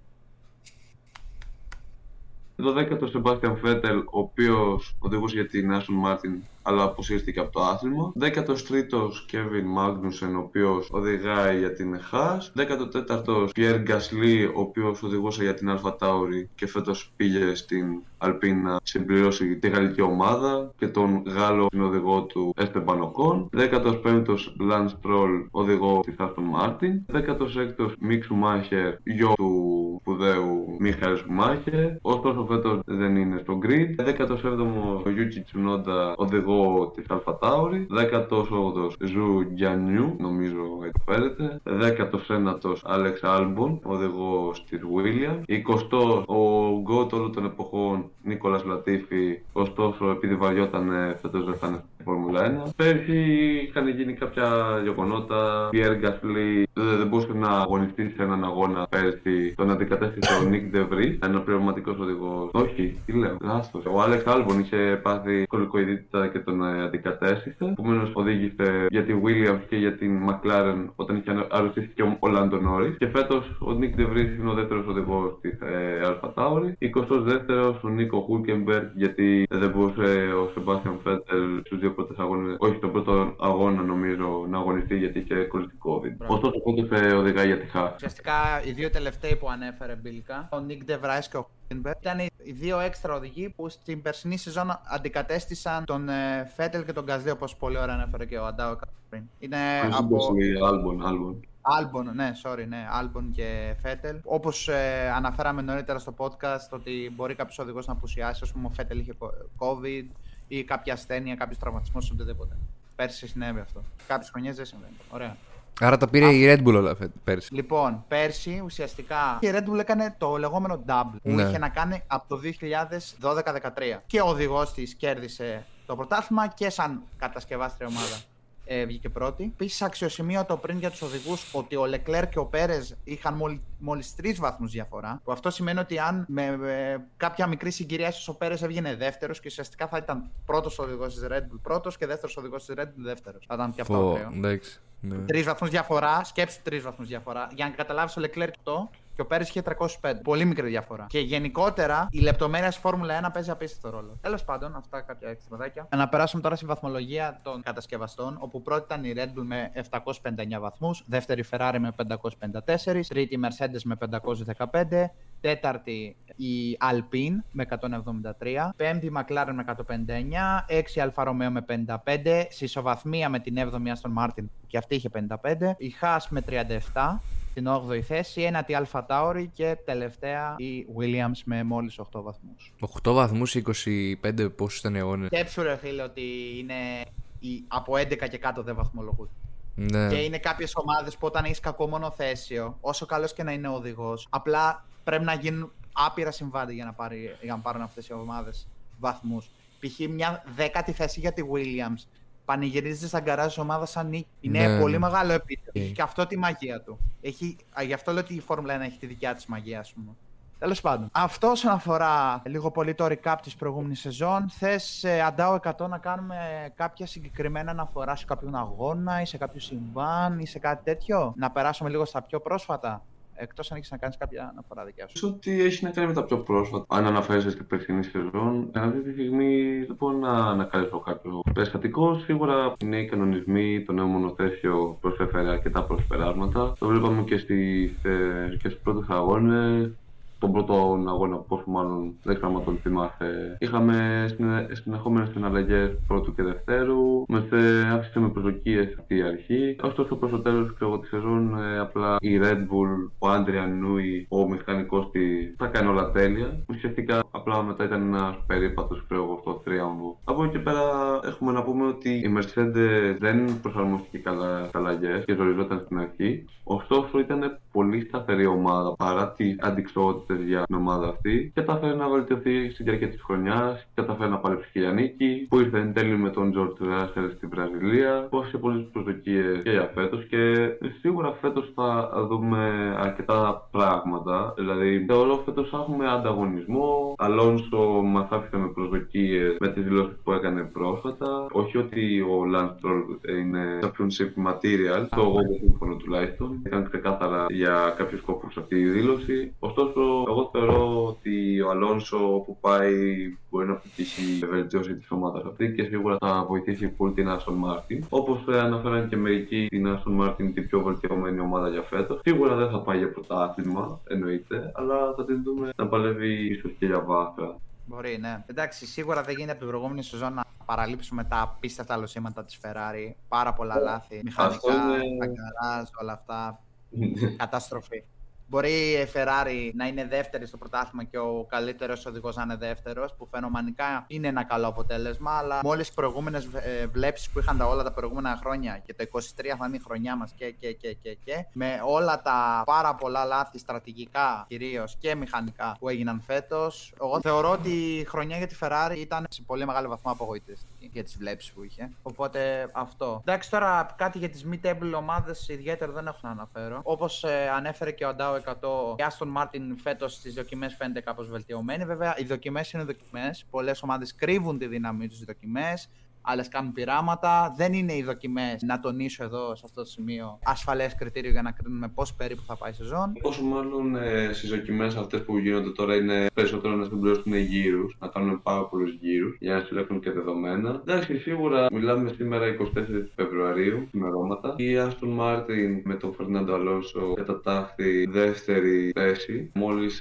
Το 10ο Sebastian Vettel, ο οποίος οδηγούσε για την Aston Martin, αλλά αποσύρθηκε από το άθλημα. 13ο Kevin Magnussen, ο οποίος οδηγάει για την Haas. 14ο Pierre Gasly, ο οποίος οδηγούσε για την Alpha Tauri και φέτος πήγε στην Alpine να συμπληρώσει τη γαλλική ομάδα και τον Γάλλο οδηγό του Esteban Ocon. 15ο Lance Stroll, οδηγό της Aston Martin. 16ο Mick Schumacher, γιο του σπουδαίου Μίχαελ Schumacher. Ωστόσο φέτος δεν είναι στο grid. 17ο Yuki Tsunoda, οδηγό οδηγό της Alpha Tauri. 18ο Zhou Guanyu, νομίζω έτσι φέρεται. 19ο Άλεξ Άλμπον, οδηγό της Williams. 20ο ο GOAT όλων των εποχών Νίκολας Λατίφη. Ωστόσο, επειδή βαριόταν φέτος δεν θα είναι στη Φόρμουλα 1. Πέρσι είχαν γίνει κάποια γεγονότα. Πιέρ Γκάσλι δεν μπορούσε να αγωνιστεί σε έναν αγώνα πέρσι. Τον αντικατέστησε ο Νίκ Ντεβρί, ένα πνευματικός οδηγός. Όχι, τι λέω, λάθος. Ο Άλεξ Άλμπον είχε πάθει σκωληκοειδίτιδα και τον ε, αντικατέστησε. Επομένως οδήγησε για τη Williams και για την McLaren όταν είχε αρρωστήσει και ο Λάντο Νόρις. Και φέτος ο Νίκ Ντεβρί είναι ο δεύτερος οδηγός της ε, Alpha Tauri. 22ο ο Νίκο Χούλκεμπεργκ γιατί δεν μπορούσε ο Σεμπάστιαν Φέτελ στους δύο πρώτους αγώνες, όχι στον πρώτο αγώνα νομίζω, να αγωνιστεί γιατί είχε κολλητικό COVID. Ωστόσο, πότε οδηγάει για τη Χά. Ουσιαστικά οι δύο τελευταίοι που ανέφερε μπιλικά, ο Νίκ Ντεβράις και ο Χούλκεμπεργκ, ήταν οι δύο έξτρα οδηγοί που στην περσινή σεζόν αντικατέστησαν τον ε, Φέτελ και τον Γκαζλί, όπως πολύ ωραία ανέφερε και ο Αντάο πριν. Είναι από. Άλμπον, Άλμπον. Άλμπον, ναι, sorry, ναι, Άλμπον και Φέτελ. Όπως ε, αναφέραμε νωρίτερα στο podcast, ότι μπορεί κάποιος οδηγός να απουσιάσει, ας πούμε, ο Φέτελ είχε COVID ή κάποια ασθένεια, κάποιος τραυματισμός, οτιδήποτε. Πέρσι συνέβη αυτό. Κάποιες χρονιές δεν συμβαίνει. Ωραία. Άρα τα πήρε η Red Bull όλα πέρσι. Λοιπόν, πέρσι ουσιαστικά η Red Bull έκανε το λεγόμενο double που Ναι. είχε να κάνει από το 2012-2013. Και ο οδηγός της κέρδισε το πρωτάθλημα και σαν κατασκευάστρια ομάδα ε, βγήκε πρώτη. Επίσης, αξιοσημείωτο πριν για τους οδηγούς ότι ο Λεκλέρ και ο Πέρες είχαν μόλι μόλις τρεις βαθμούς διαφορά. Που αυτό σημαίνει ότι αν με, με κάποια μικρή συγκυρία, ίσως ο Πέρες έβγαινε δεύτερος και ουσιαστικά θα ήταν πρώτος οδηγός της Red Bull πρώτος και δεύτερος οδηγός της Red Bull δεύτερος. Θα ήταν και αυτό Πω, ωραίο. εντάξει. Ναι. Τρεις βαθμούς διαφορά, σκέψου τρεις βαθμούς διαφορά. Για να καταλάβεις, ο Leclerc το και ο Πέρι είχε 305. Πολύ μικρή διαφορά. Και γενικότερα η λεπτομέρεια στη Φόρμουλα 1 παίζει απίστευτο ρόλο. Τέλος πάντων, αυτά κάποια εξτραδάκια. Να περάσουμε τώρα στη βαθμολογία των κατασκευαστών, όπου πρώτη ήταν η Red Bull με 759 βαθμούς, δεύτερη η Ferrari με 554, τρίτη η Mercedes με 515, τέταρτη η Alpine με 173, πέμπτη η McLaren με 159, έξι η Alfa Romeo με 55, σε ισοβαθμία με την 7η Aston Martin και αυτή είχε 55, η Haas με 37, στην 8η θέση, ένατη Alfa Tauri και τελευταία η Williams με μόλις 8 βαθμούς. 8 βαθμούς 25 πόσους ήταν οι αγώνες; Σκέψου ρε φίλε ότι είναι οι, από 11 και κάτω δεν βαθμολογούνται. Ναι. Και είναι κάποιες ομάδες που όταν έχεις κακό μονοθέσιο, όσο καλός και να είναι ο οδηγός, απλά πρέπει να γίνουν άπειρα συμβάντα για να, πάρει, για να πάρουν αυτές οι ομάδες βαθμούς. Π.χ. μια δέκατη θέση για τη Williams πανηγυρίζεται στα γκαράζ ομάδα σαν νίκη. Είναι Ναι, πολύ ναι. μεγάλο επίτευγμα. Okay. Έχει και αυτό τη μαγεία του. Έχει, α, γι' αυτό λέω ότι η Φόρμουλα 1 έχει τη δικιά της μαγεία, ας πούμε. Τέλος πάντων. Αυτό όσον αφορά λίγο πολύ το recap της προηγούμενης σεζόν. Θες, Αντάω 100, να κάνουμε κάποια συγκεκριμένα αναφορά σε κάποιον αγώνα ή σε κάποιο συμβάν ή σε κάτι τέτοιο; Να περάσουμε λίγο στα πιο πρόσφατα; Εκτός αν έχεις να κάνεις κάποια αναφορά δικιά σου. Νομίζω ότι έχει να κάνει με τα πιο πρόσφατα. Αν αναφέρεσαι στην περσινή σεζόν, αυτή τη στιγμή δεν μπορώ να ανακαλύψω κάποιο περιστατικό. Σίγουρα οι νέοι κανονισμοί, το νέο μονοθέσιο προσέφερε αρκετά προσπεράσματα. Το βλέπαμε και στις ε, και στους πρώτους αγώνες. Τον πρώτο αγώνα, πόσο μάλλον δεν ξέρω αν τον θυμάσαι. Είχαμε συνεχόμενες συναλλαγές πρώτου και δευτέρου. Με άφησε με προσδοκίες αυτή η αρχή. Ωστόσο, προς το τέλος τη σεζόν, ε, απλά η Red Bull, ο Άντρια Νούι, ο μηχανικός της, τα κάνει όλα τέλεια. Ουσιαστικά, απλά μετά ήταν ένας περίπατος, ξέρω εγώ, στο θρίαμβο. Από εκεί και πέρα, έχουμε να πούμε ότι η Mercedes δεν προσαρμόστηκε καλά στις αλλαγές και ζοριζόταν στην αρχή. Ωστόσο, ήταν πολύ σταθερή ομάδα παρά τις αντικσότητες για την ομάδα αυτή. Κατάφερε να βελτιωθεί στη διάρκεια της χρονιάς, κατάφερε να παλέψει και για νίκη, που ήρθε εν τέλει με τον George Russell στη Βραζιλία, που σε πολλές προσδοκίες και για φέτος. Και σίγουρα φέτος θα δούμε αρκετά πράγματα. Δηλαδή, θεωρώ φέτος θα έχουμε ανταγωνισμό. Αλόνσο μα άφησε με προσδοκίες με τις δηλώσεις που έκανε πρόσφατα. Όχι ότι ο Lance Stroll είναι championship material, το εγώ δεν σύμφωνο τουλάχιστον. Ήταν ξεκάθαρα για κάποιους σκοπού αυτή η δήλωση. Ωστόσο, εγώ θεωρώ ότι ο Αλόνσο που πάει μπορεί να πετύχει βελτίωση τη ομάδα αυτή και σίγουρα θα βοηθήσει πολύ την Aston Martin. Όπως αναφέραν και μερικοί, την Aston Martin την πιο βελτιωμένη ομάδα για φέτος. Σίγουρα δεν θα πάει για πρωτάθλημα, εννοείται, αλλά θα την δούμε να παλεύει ίσως και για βάθρα. Μπορεί, ναι. Εντάξει, σίγουρα δεν γίνεται από την προηγούμενη σεζόν να παραλείψουμε τα απίστευτα λοσίματα της Ferrari. Πάρα πολλά λάθη. Μηχανικά, είναι- τα γκαράζ, όλα αυτά. Καταστροφή. Μπορεί η Ferrari να είναι δεύτερη στο πρωτάθλημα και ο καλύτερος οδηγός να είναι δεύτερος, που φαινομανικά είναι ένα καλό αποτέλεσμα. Αλλά με όλε τι προηγούμενες ε, βλέψεις που είχαν τα όλα τα προηγούμενα χρόνια και το 23 θα είναι η χρονιά μας και, και, και, και, και, με όλα τα πάρα πολλά λάθη στρατηγικά κυρίως και μηχανικά που έγιναν φέτος, εγώ θεωρώ ότι η χρονιά για τη Ferrari ήταν σε πολύ μεγάλο βαθμό απογοητευτική για τις βλέψεις που είχε. Οπότε αυτό. Εντάξει, τώρα κάτι για τις mid-table ομάδες ιδιαίτερα δεν έχω να αναφέρω. Όπως ε, ανέφερε και ο Ντάο 100, η Aston Martin φέτος στις δοκιμές φαίνεται κάπως βελτιωμένη. Βέβαια, οι δοκιμές είναι δοκιμές. Πολλές ομάδες κρύβουν τη δύναμή τους στι δοκιμές άλλες κάνουν πειράματα. Δεν είναι οι δοκιμές, να τονίσω εδώ σε αυτό το σημείο, ασφαλές κριτήριο για να κρίνουμε πώς περίπου θα πάει η σεζόν. Πόσο μάλλον ε, στις δοκιμές αυτές που γίνονται τώρα είναι περισσότερο να συμπληρώσουν γύρους, να κάνουν πάρα πολλούς γύρους για να συλλέξουν και δεδομένα. Εντάξει, σίγουρα μιλάμε σήμερα 24 Φεβρουαρίου, ημερώματα. Η Aston Martin με τον Φερνάντο Αλόνσο κατατάχθη δεύτερη θέση, μόλις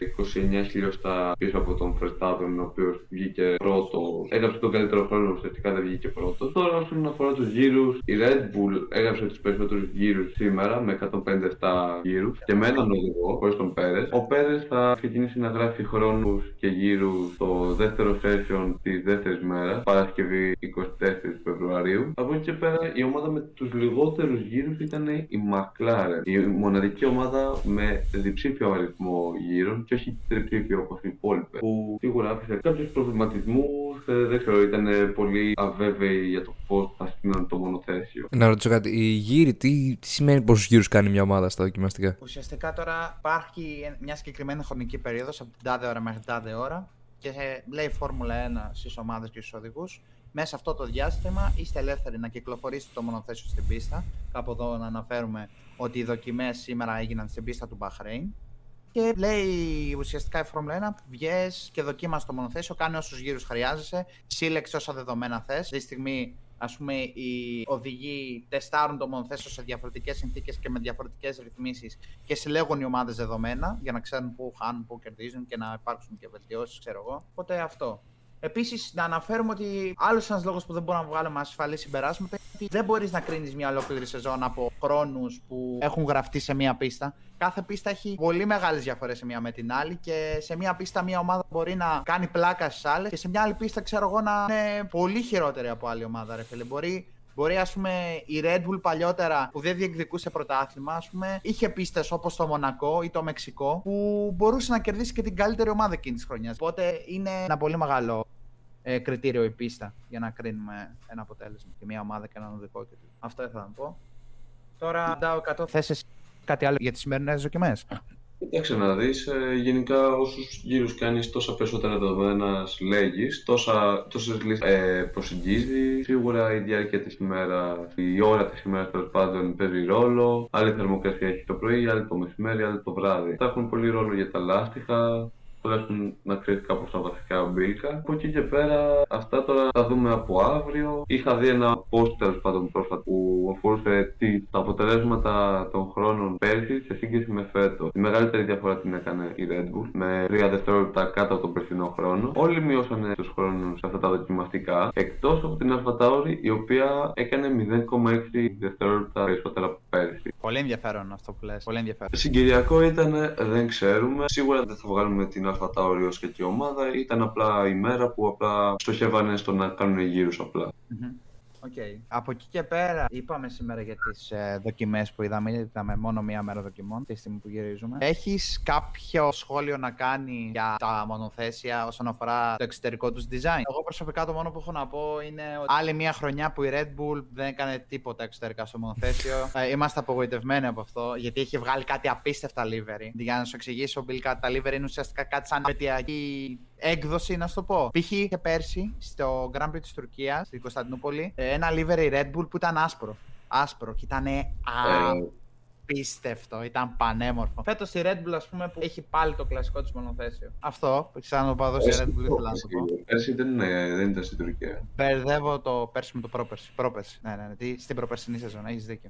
29 χιλιοστά πίσω από τον Verstappen, ο οποίος βγήκε πρώτο. Έγραψε τον καλύτερο χρόνο, ουσιαστικά δεν βγήκε πρώτο. Τώρα, όσον αφορά τους γύρους, η Red Bull έγραψε τους περισσότερους γύρους σήμερα με 157 γύρους και με έναν οδηγό, χωρί τον Πέρες. Ο Πέρες θα ξεκινήσει να γράφει χρόνους και γύρους στο δεύτερο session της δεύτερης μέρας, Παρασκευή 24 Φεβρουαρίου. Από εκεί και πέρα, η ομάδα με τους λιγότερους γύρους ήταν η McLaren. Η μοναδική ομάδα με διψήφιο αριθμό γύρων και όχι τριψήφιο όπως οι υπόλοιπες. Που σίγουρα άφησε κάποιους προβληματισμούς, ε, δεν ξέρω, ήταν πολύ αβέβαιο βέβαιοι για το πώς θα στείλουν το μονοθέσιο. Να ρωτήσω κάτι. Η γύρι, τι, τι σημαίνει πόσους γύρους κάνει μια ομάδα στα δοκιμαστικά; Ουσιαστικά τώρα υπάρχει μια συγκεκριμένη χρονική περίοδος από την τάδε ώρα μέχρι την τάδε ώρα και λέει η Φόρμουλα 1 στις ομάδες και στους οδηγούς. Μέσα σε αυτό το διάστημα είστε ελεύθεροι να κυκλοφορήσετε το μονοθέσιο στην πίστα. Κάπου εδώ να αναφέρουμε ότι οι δοκιμές σήμερα έγιναν στην πίστα του Μπαχρέιν. Και λέει ουσιαστικά η Φόρμουλα 1, βγες και δοκίμασε το μονοθέσιο, κάνει όσους γύρους χρειάζεσαι, σύλλεξε όσα δεδομένα θες. Αυτή τη στιγμή, ας πούμε, οι οδηγοί τεστάρουν το μονοθέσιο σε διαφορετικές συνθήκες και με διαφορετικές ρυθμίσεις και συλλέγουν οι ομάδες δεδομένα για να ξέρουν πού χάνουν, πού κερδίζουν και να υπάρξουν και βελτιώσεις, ξέρω εγώ. Οπότε αυτό. Επίσης, να αναφέρουμε ότι άλλος ένας λόγος που δεν μπορούμε να βγάλουμε ασφαλή συμπεράσματα είναι ότι δεν μπορείς να κρίνεις μια ολόκληρη σεζόν από χρόνους που έχουν γραφτεί σε μια πίστα. Κάθε πίστα έχει πολύ μεγάλες διαφορές σε μία με την άλλη και σε μία πίστα μια ομάδα μπορεί να κάνει πλάκα στις άλλες και σε μια άλλη πίστα ξέρω εγώ να είναι πολύ χειρότερη από άλλη ομάδα. Ρε φίλε. Μπορεί Μπορεί, ας πούμε, η Red Bull παλιότερα που δεν διεκδικούσε πρωτάθλημα, ας πούμε, είχε πίστες όπως το Μονακό ή το Μεξικό που μπορούσε να κερδίσει και την καλύτερη ομάδα εκείνης της χρονιάς. Οπότε είναι ένα πολύ μεγάλο ε, κριτήριο η πίστα για να κρίνουμε ένα αποτέλεσμα και μια ομάδα και έναν οδικό και Αυτό ήθελα να πω. Τώρα, ντάω 100 θέσει κάτι άλλο για τις σημερινές δοκιμές; Κοίταξε να δεις, ε, γενικά όσους γύρους κάνεις τόσα περισσότερα δεδομένας συλλέγει, τόσες λύσει ε, προσεγγίζεις. Σίγουρα η διάρκεια της ημέρας, η ώρα της ημέρας τέλος πάντων παίζει ρόλο. Άλλη θερμοκρασία έχει το πρωί, άλλη το μεσημέρι, άλλη το βράδυ. Θα έχουν πολύ ρόλο για τα λάστιχα, τουλάχιστον να ξέρεις κάπως τα βασικά ομπίλικα. Από εκεί και πέρα, αυτά τώρα θα δούμε από αύριο. Είχα δει ένα post τέλος πάντων πρόσφατα που αφορούσε τι, τα αποτελέσματα των χρόνων πέρσι σε σύγκριση με φέτος. Η μεγαλύτερη διαφορά την έκανε η Red Bull με 3 δευτερόλεπτα κάτω από τον περσινό χρόνο. Όλοι μειώσανε τους χρόνους σε αυτά τα δοκιμαστικά εκτός από την Αλφατάουρη η οποία έκανε 0,6 δευτερόλεπτα περισσότερα από πέρσι. Πολύ ενδιαφέρον αυτό που λες. Πολύ ενδιαφέρον. Συγκυριακό ήταν, δεν ξέρουμε. Σίγουρα δεν θα βγάλουμε την Αλφα Tauri ως και ομάδα. Ήταν απλά η μέρα που απλά στοχεύανε στο να κάνουν γύρους απλά. Okay. Από εκεί και πέρα, είπαμε σήμερα για τις ε, δοκιμές που είδαμε. Είδαμε μόνο μία μέρα δοκιμών, τη στιγμή που γυρίζουμε. Έχεις κάποιο σχόλιο να κάνει για τα μονοθέσια όσον αφορά το εξωτερικό τους design; Εγώ προσωπικά το μόνο που έχω να πω είναι ότι άλλη μία χρονιά που η Red Bull δεν έκανε τίποτα εξωτερικά στο μονοθέσιο. ε, είμαστε απογοητευμένοι από αυτό, γιατί έχει βγάλει κάτι απίστευτα livery. Για να σου εξηγήσω, Bill, τα livery είναι ουσιαστικά κάτι σαν πετειακή έκδοση, να σου το πω. Π.χ. και πέρσι στο Grand Prix της Τουρκίας, στην Κωνσταντινούπολη, ε, ένα livery Red Bull που ήταν άσπρο. Άσπρο και ήταν απίστευτο, ήταν πανέμορφο. Φέτος η Red Bull, ας πούμε, που έχει πάλι το κλασικό της μονοθέσιο. Αυτό, σαν ο παδό η Red Bull, ήθελα να το πω. Πέρσι δεν, δεν ήταν στην Τουρκία. Μπερδεύω το πέρσι με το πρόπερσι. Πρόπερσι, ναι, ναι, ναι, στην προπερσινή σεζόν, έχεις δίκιο.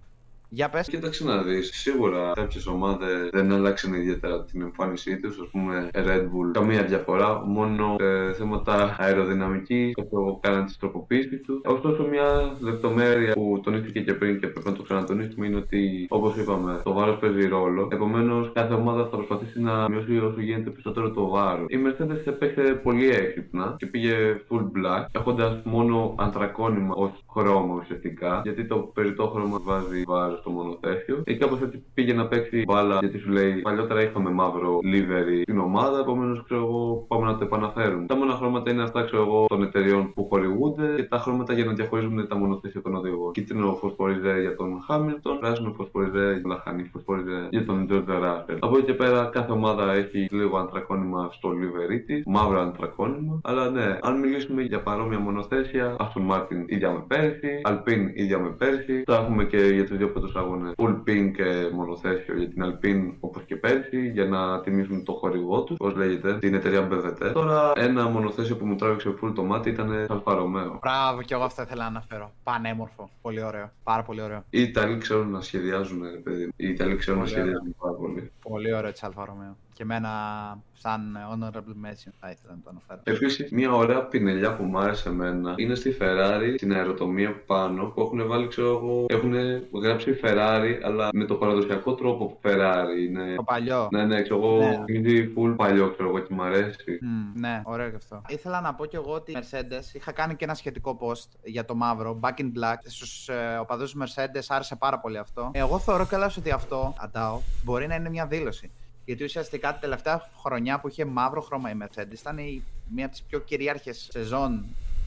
Για πες. Κοίταξε να δεις. Σίγουρα κάποιες ομάδες δεν άλλαξαν ιδιαίτερα την εμφάνισή τους. Α πούμε, Red Bull, καμία διαφορά. Μόνο σε θέματα αεροδυναμική, αυτό κάναν τις τροποποίησεις τους. Ωστόσο, μια λεπτομέρεια που τονίστηκε και πριν και πρέπει να το ξανατονίσουμε είναι ότι, όπως είπαμε, το βάρος παίζει ρόλο. Επομένως, κάθε ομάδα θα προσπαθήσει να μειώσει όσο γίνεται περισσότερο το βάρος. Η Mercedes έπαιξε πολύ έξυπνα και πήγε full black, έχοντας μόνο ανθρακόνημα ως χρώμα ουσιαστικά. Γιατί το περιττό χρώμα βάζει βάρος στο μονοθέσιο. Και κάπω έτσι πήγε να παίξει μπάλα, γιατί σου λέει παλιότερα είχαμε μαύρο livery στην ομάδα. Επομένως, ξέρω εγώ, πάμε να το επαναφέρουμε. Τα μόνα χρώματα είναι αυτά, ξέρω εγώ, των εταιριών που χορηγούνται και τα χρώματα για να διαχωρίζουν τα μονοθέσια των οδηγών. Κίτρινο φωσφοριζέ για τον Χάμιλτον, πράσινο φωσφοριζέ, λαχανή φωσφοριζέ για τον George Russell. Από εκεί και πέρα κάθε ομάδα έχει λίγο ανθρακόνημα στο livery της, μαύρο ανθρακόνημα. Αλλά ναι, αν μιλήσουμε για παρόμοια μονοθέσια, Aston Martin ίδια με πέρσι, Alpine ίδια με πέρσι. Το έχουμε και για τους δύο πρώτου αγώνες. Full pin και μονοθέσιο για την Alpine όπως και πέρσι, για να τιμήσουν το χορηγό τους, πώς λέγεται, την εταιρεία BWT. Τώρα ένα μονοθέσιο που μου τράβηξε full το μάτι ήταν Alfa Romeo. Μπράβο, και εγώ αυτό ήθελα να αναφέρω. Πανέμορφο. Πολύ ωραίο. Πάρα πολύ ωραίο. Οι Ιταλοί ξέρουν να σχεδιάζουν, παιδί. Οι Ιταλοί ξέρουν να σχεδιάζουν πάρα πολύ. Πολύ ωραίο της Alfa Romeo και εμένα σαν honorable mention θα ήθελα να το αναφέρω. Επίσης, μια ωραία πινελιά που μου άρεσε εμένα είναι στη Ferrari, στην αεροτομία πάνω, που έχουν βάλει, ξέρω εγώ, έχουν γράψει Ferrari, αλλά με το παραδοσιακό τρόπο Ferrari. Είναι... Το παλιό. Ναι, ναι, ξέρω εγώ, Ναι. είναι full παλιό, ξέρω εγώ, και μου αρέσει. Μμ, ναι, ωραίο και αυτό. Ήθελα να πω κι εγώ ότι η Mercedes είχα κάνει και ένα σχετικό post για το μαύρο, Back in Black. Στους ε, οπαδούς Mercedes άρεσε πάρα πολύ αυτό. Εγώ θεωρώ καλά ότι αυτό, αντάω, μπορεί να είναι μια δήλωση. Γιατί ουσιαστικά την τελευταία χρονιά που είχε μαύρο χρώμα η Mercedes ήταν η, μία από τις πιο κυρίαρχες σεζόν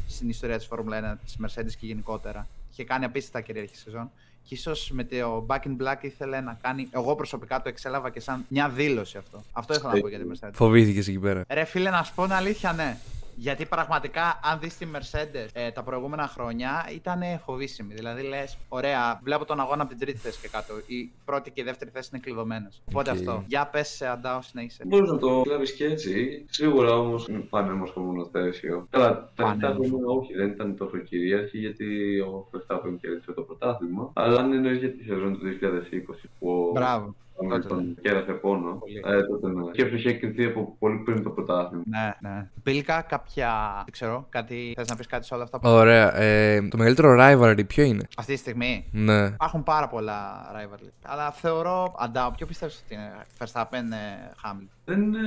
στην ιστορία της Φόρμουλα 1 της Mercedes και γενικότερα. Είχε κάνει απίστευτα κυρίαρχη σεζόν. Και ίσως με το Back in Black ήθελε να κάνει. Εγώ προσωπικά το εξέλαβα και σαν μια δήλωση αυτό. Αυτό ήθελα να πω για τη Mercedes. Φοβήθηκες εκεί πέρα. Ρε φίλε, να σου πω την αλήθεια, ναι. Γιατί πραγματικά, αν δεις τη Mercedes ε, τα προηγούμενα χρόνια, ήταν φοβήσιμη. Δηλαδή, λες, ωραία, βλέπω τον αγώνα από την τρίτη θέση και κάτω. Η πρώτη και η δεύτερη θέση είναι κλειδωμένες. Οπότε Οκ. αυτό. Για πες, Αντάο, συνέχισε. Μπορείς να το κλάβει και έτσι. Σίγουρα όμως είναι πανέμορφο μονοθέσιο. Καλά, τα τελευταία Πανέμορφο. χρόνια όχι, δεν ήταν τόσο κυρίαρχη γιατί ο Verstappen κέρδισε το πρωτάθλημα. Αλλά αν εννοείς για τη σεζόν του 2020 που ο Μπράβο. Hamilton τότε ναι. κέρασε πόνο, Πολύ. ε, τότε ναι. Και αυτό είχε εκκριθεί από πολύ πριν το πρωτάθλημα. Ναι, ναι. Πήλικα κάποια. Δεν ξέρω, κάτι. Θες να πεις κάτι σε όλα αυτά που. Ωραία. Ε, το μεγαλύτερο rivalry ποιο είναι; Αυτή τη στιγμή; Ναι. υπάρχουν πάρα πολλά rivalry. Αλλά θεωρώ. Αντάω, ποιο πιστεύεις ότι είναι Verstappen ε, Hamilton; Δεν είναι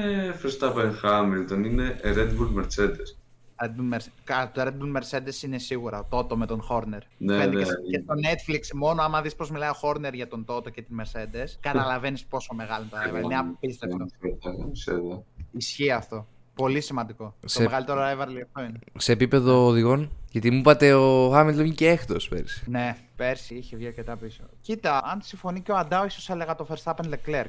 Verstappen Hamilton, είναι Red Bull Mercedes. Red Bull Mercedes. Κα- Το Red Bull Mercedes είναι σίγουρα. Τότο με τον Horner. Ναι, Φαίνεται ναι, και, ναι. και στο Netflix, μόνο άμα δεις πώς μιλάει ο Horner για τον Τότο και τη Mercedes, καταλαβαίνεις πόσο μεγάλο είναι το rivalry. Είναι απίστευτο. Mercedes. Ισχύει αυτό. Πολύ σημαντικό. Σε- Το μεγαλύτερο rivalry αυτό είναι. Σε επίπεδο οδηγών. Γιατί μου είπατε ο Χάμιλτον βγήκε έκτος πέρσι. Ναι, πέρσι είχε βγει αρκετά πίσω. Κοίτα, αν συμφωνεί και ο Αντάο, ίσως έλεγα το Verstappen Leclerc.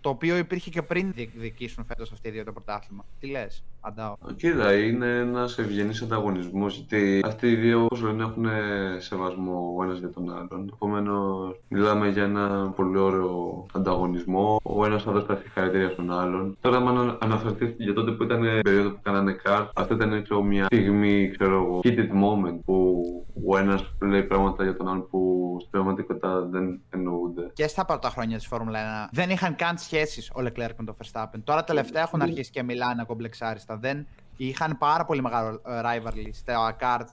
Το οποίο υπήρχε και πριν διεκδικήσουν φέτος αυτοί οι δύο το πρωτάθλημα. Τι λες, Αντάο. Κοίτα, είναι ένας ευγενής ανταγωνισμός γιατί αυτοί οι δύο, όπω λένε, έχουν σεβασμό ο ένας για τον άλλον. Επομένως, μιλάμε για ένα πολύ ωραίο ανταγωνισμό. Ο ένας θα δώσει τα συγχαρητήρια στον άλλον. Τώρα, αν αναφερθείς για τότε που ήταν η περίοδο που κάνανε καρτ, αυτό ήταν έτσι μια στιγμή, ξέρω εγώ, heated moment που ο ένας λέει πράγματα για τον άλλον που στην πραγματικότητα δεν εννοούνται. Και στα πρώτα χρόνια της Φόρμουλα 1 δεν είχαν καν σχέσεις ο Leclerc με τον Verstappen. Τώρα τελευταία έχουν αρχίσει και μιλάνε κομπλεξάριστα. Δεν είχαν πάρα πολύ μεγάλο ε, rivalry στα kart,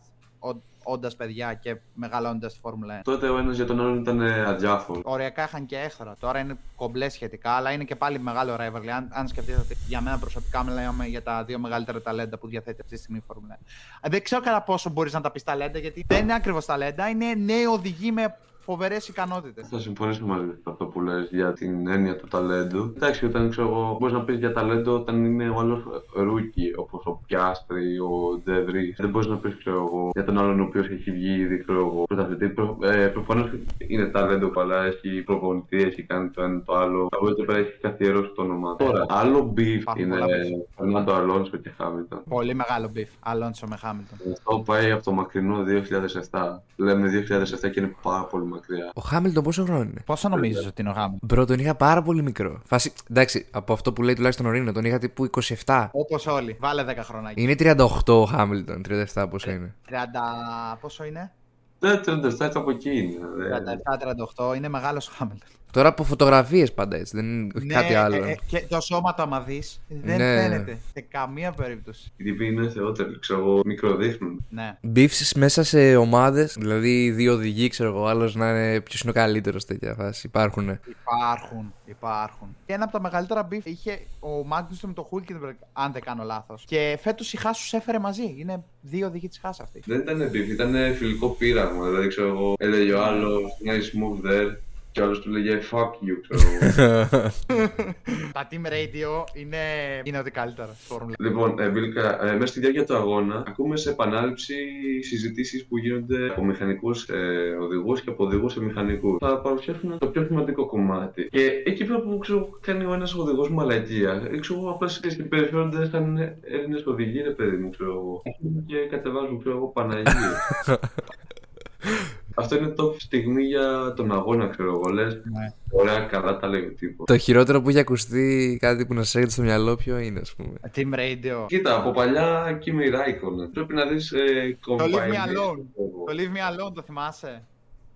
όντας παιδιά και μεγαλώνοντας τη Φόρμουλα 1. Τότε ο ένας για τον άλλον ήταν αδιάφορο. Οριακά είχαν και έχθρα. Τώρα είναι κομπλέ σχετικά, αλλά είναι και πάλι μεγάλο rivalry. Αν, αν σκεφτείτε ότι για μένα προσωπικά μιλάμε για τα δύο μεγαλύτερα ταλέντα που διαθέτει αυτή τη στιγμή η Φόρμουλα 1. Ε, Δεν ξέρω κατά πόσο μπορείς να τα πεις ταλέντα, γιατί δεν είναι ακριβώς ταλέντα, είναι νέοι οδηγοί με φοβερές ικανότητες. Θα συμφωνήσω μαζί σου αυτό που λες για την έννοια του ταλέντου. Εντάξει, όταν ξέρω εγώ, μπορείς να πεις για ταλέντο όταν είναι ο άλλος rookie, όπως ο Πιάστρη, ο Ντεβρή. Δεν μπορείς να πεις, ξέρω εγώ, για τον άλλον ο οποίος έχει βγει ήδη, ξέρω εγώ, πρωταθλητή. Προ, ε, προφανώς είναι ταλέντο, αλλά έχει προπονητή, έχει κάνει το ένα το άλλο. Από εδώ και πέρα έχει καθιερώσει το όνομα του. Τώρα, άλλο beef Υπάρχουν είναι πολλά beef. Φερνάντο Αλόνσο και Χάμιλτον. Πολύ μεγάλο beef. Αλόνσο με Χάμιλτον. Αυτό πάει από το μακρινό 2007. Λέμε 2007 και είναι πάρα πολύ μακριά. Ο Χάμιλτον πόσο χρόνο είναι; Πόσο νομίζεις ότι είναι ο Χάμιλτον; Μπρο, τον είχα πάρα πολύ μικρό. Φάση, εντάξει, από αυτό που λέει τουλάχιστον ο Ρίνο, τον είχα τύπου 27. Όπως όλοι. Βάλε 10 χρονάκια. Είναι 38 ο Χάμιλτον, 37 πόσο είναι. 30. Πόσο είναι; Δεν 37 από εκεί είναι. δεν- 37-38 είναι μεγάλος Χάμιλτον. Τώρα από φωτογραφίες πάντα έτσι, δεν είναι όχι κάτι άλλο. ε, ε, και το σώμα του, άμα δεις, δεν Ναι. φαίνεται σε καμία περίπτωση. Οι τύποι είναι θεότεροι, ξέρω εγώ, μικροδείχνουν. Ναι. Μπίφσει μέσα σε ομάδες, δηλαδή δύο οδηγοί, ξέρω εγώ, άλλος να είναι ποιος είναι ο καλύτερος τέτοια φάση. Υπάρχουν. Υπάρχουν, υπάρχουν. Και ένα από τα μεγαλύτερα beef είχε ο Μάγνουσον με το Χούλκινμπεργκ, αν δεν κάνω λάθος. Και φέτος η Χάσους του έφερε μαζί. Είναι δύο οδηγοί της Χάσου αυτή. Δεν ήταν beef, ήταν φιλικό πείραγμα. Δηλαδή, ξέρω εγώ, έλεγε ο άλλος nice move there. Και ο άλλος του λέγε fuck you, ξέρω εγώ. Τα Team Radio είναι, είναι ό,τι καλύτερα στη Φόρμουλα. λοιπόν, ε, Βίλκα, ε, μέσα στη διάρκεια του αγώνα ακούμε σε επανάληψη συζητήσεις που γίνονται από μηχανικούς ε, οδηγούς και από οδηγούς σε μηχανικούς. Θα παρουσιάσουν το πιο σημαντικό κομμάτι. Και εκεί πέρα που ξέρω, κάνει ο ένας οδηγός μαλακία, ε, ξέρω εγώ, απλά και περιφέρονται σαν Έλληνες οδηγοί, ρε παιδί μου, ξέρω εγώ. Και κατεβάζουν, ξέρω εγώ, Παναγία. Αυτό είναι top στιγμή για τον αγώνα, ξέρω εγώ. Λες, Ναι. ωραία, καλά τα λέει ο τύπος. το χειρότερο που έχει ακουστεί κάτι που να σε έρχεται στο μυαλό, ποιο είναι, ας πούμε. Team Radio. Κοίτα, από παλιά Kimi Raikkonen. Πρέπει να δεις ε, Το Leave Me combine- Alone. Το Leave Me Alone το θυμάσαι;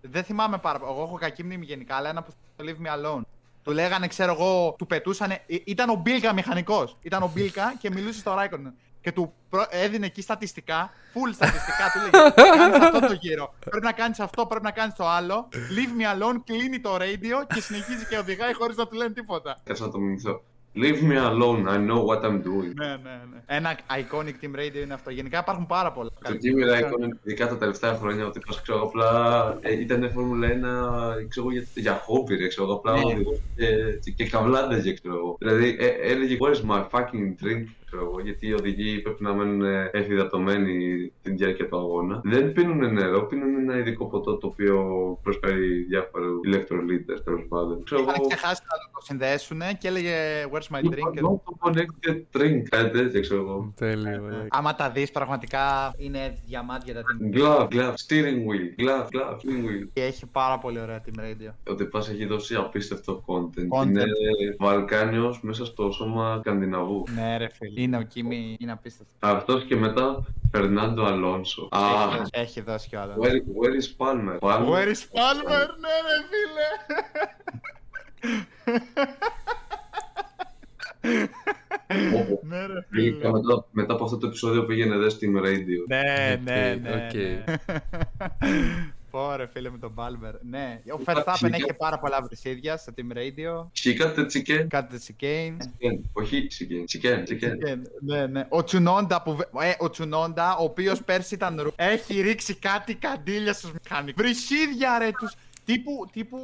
Δεν θυμάμαι πάρα πολύ. Εγώ έχω κακή μνήμη γενικά, αλλά ένα που το Leave Me Alone. Του λέγανε, ξέρω εγώ, του πετούσαν. Ήταν ο Μπίλκα μηχανικός. Ήταν ο Μπίλκα και μιλούσε στο Ράικον. Και του προ- έδινε εκεί στατιστικά, full στατιστικά. του λέγε: Κάνεις αυτό το γύρο. Πρέπει να κάνεις αυτό, πρέπει να κάνεις το άλλο. Leave me alone, κλείνει το radio και συνεχίζει και οδηγάει χωρίς να του λένε τίποτα. Κάτσε να το μιμηθώ. Leave me alone, I know what I'm doing. Ναι, ναι, ναι. Ένα iconic team radio είναι αυτό. Γενικά υπάρχουν πάρα πολλά. Το Kimi Raikkonen, ειδικά τα τελευταία χρόνια, ότι πας, ξέρω, απλά ε, ήταν Φόρμουλα 1 ξέρω, για, για χόμπι, ρε, ξέρω, απλά Ναι. οδηγός και, και, και καβλάνταζε, ξέρω εγώ. Δηλαδή, ε, έλεγε, where's my fucking drink, ξέρω εγώ, γιατί οι οδηγοί πρέπει να μένουν ε, εφηδατωμένοι την διάρκεια του αγώνα. Δεν πίνουν νερό, πίνουν ένα ειδικό ποτό το οποίο προσφέρει διάφορους ηλεκτρολίτες, τέλος πάντων. Ξέρω Είχαν εγώ, ξεχάσει να το συνδέσουν και έλεγε Where's my drink; No connected drink, κάτι τέτοιο, ξέρω εγώ. Τέλειο, ε. Άμα τα δεις πραγματικά είναι διαμάντια τα team. Glove, glove, steering wheel, glove, glove, steering wheel. Και έχει πάρα πολύ ωραία team radio. Ο Τεπάς έχει δώσει απίστευτο content. Content. Είναι Βαλκάνιος μέσα στο σώμα Σκανδιναβού. Ναι, ρε φίλε. Είναι ο Κίμη, είναι απίστευτος. Αυτός και μετά Φερνάντο Αλόνσο. Α, Έχει δώσει- Έχει δώσει κι άλλο. where, where is Palmer? Palmer. Where is Palmer, ναι, ρε φίλε. Όπου. Ναι, ρε Πήγα φίλε. μετά, μετά από αυτό το επεισόδιο πήγαινε δε στην radio. Ναι, ναι, Οκ, ναι. Οκ. ναι. Πω ρε φίλε με τον Palmer. Ναι, ο Υπάρχει Verstappen και- έχει πάρα πολλά βρυσίδια στο team radio. Χίκατε τσικέν. Κάτι τσικέιν. Τσικέν. Όχι τσικέν. Τσικέν. Τσικέν. Ναι, ναι. Ο Τσουνόντα, που... βε- ε, ο, Τσουνόντα, ο οποίος πέρσι ήταν ρου... Έχει ρίξει κάτι καντήλια στους μηχανικούς. Βρυσίδια ρε τους. Τύπου, τύπου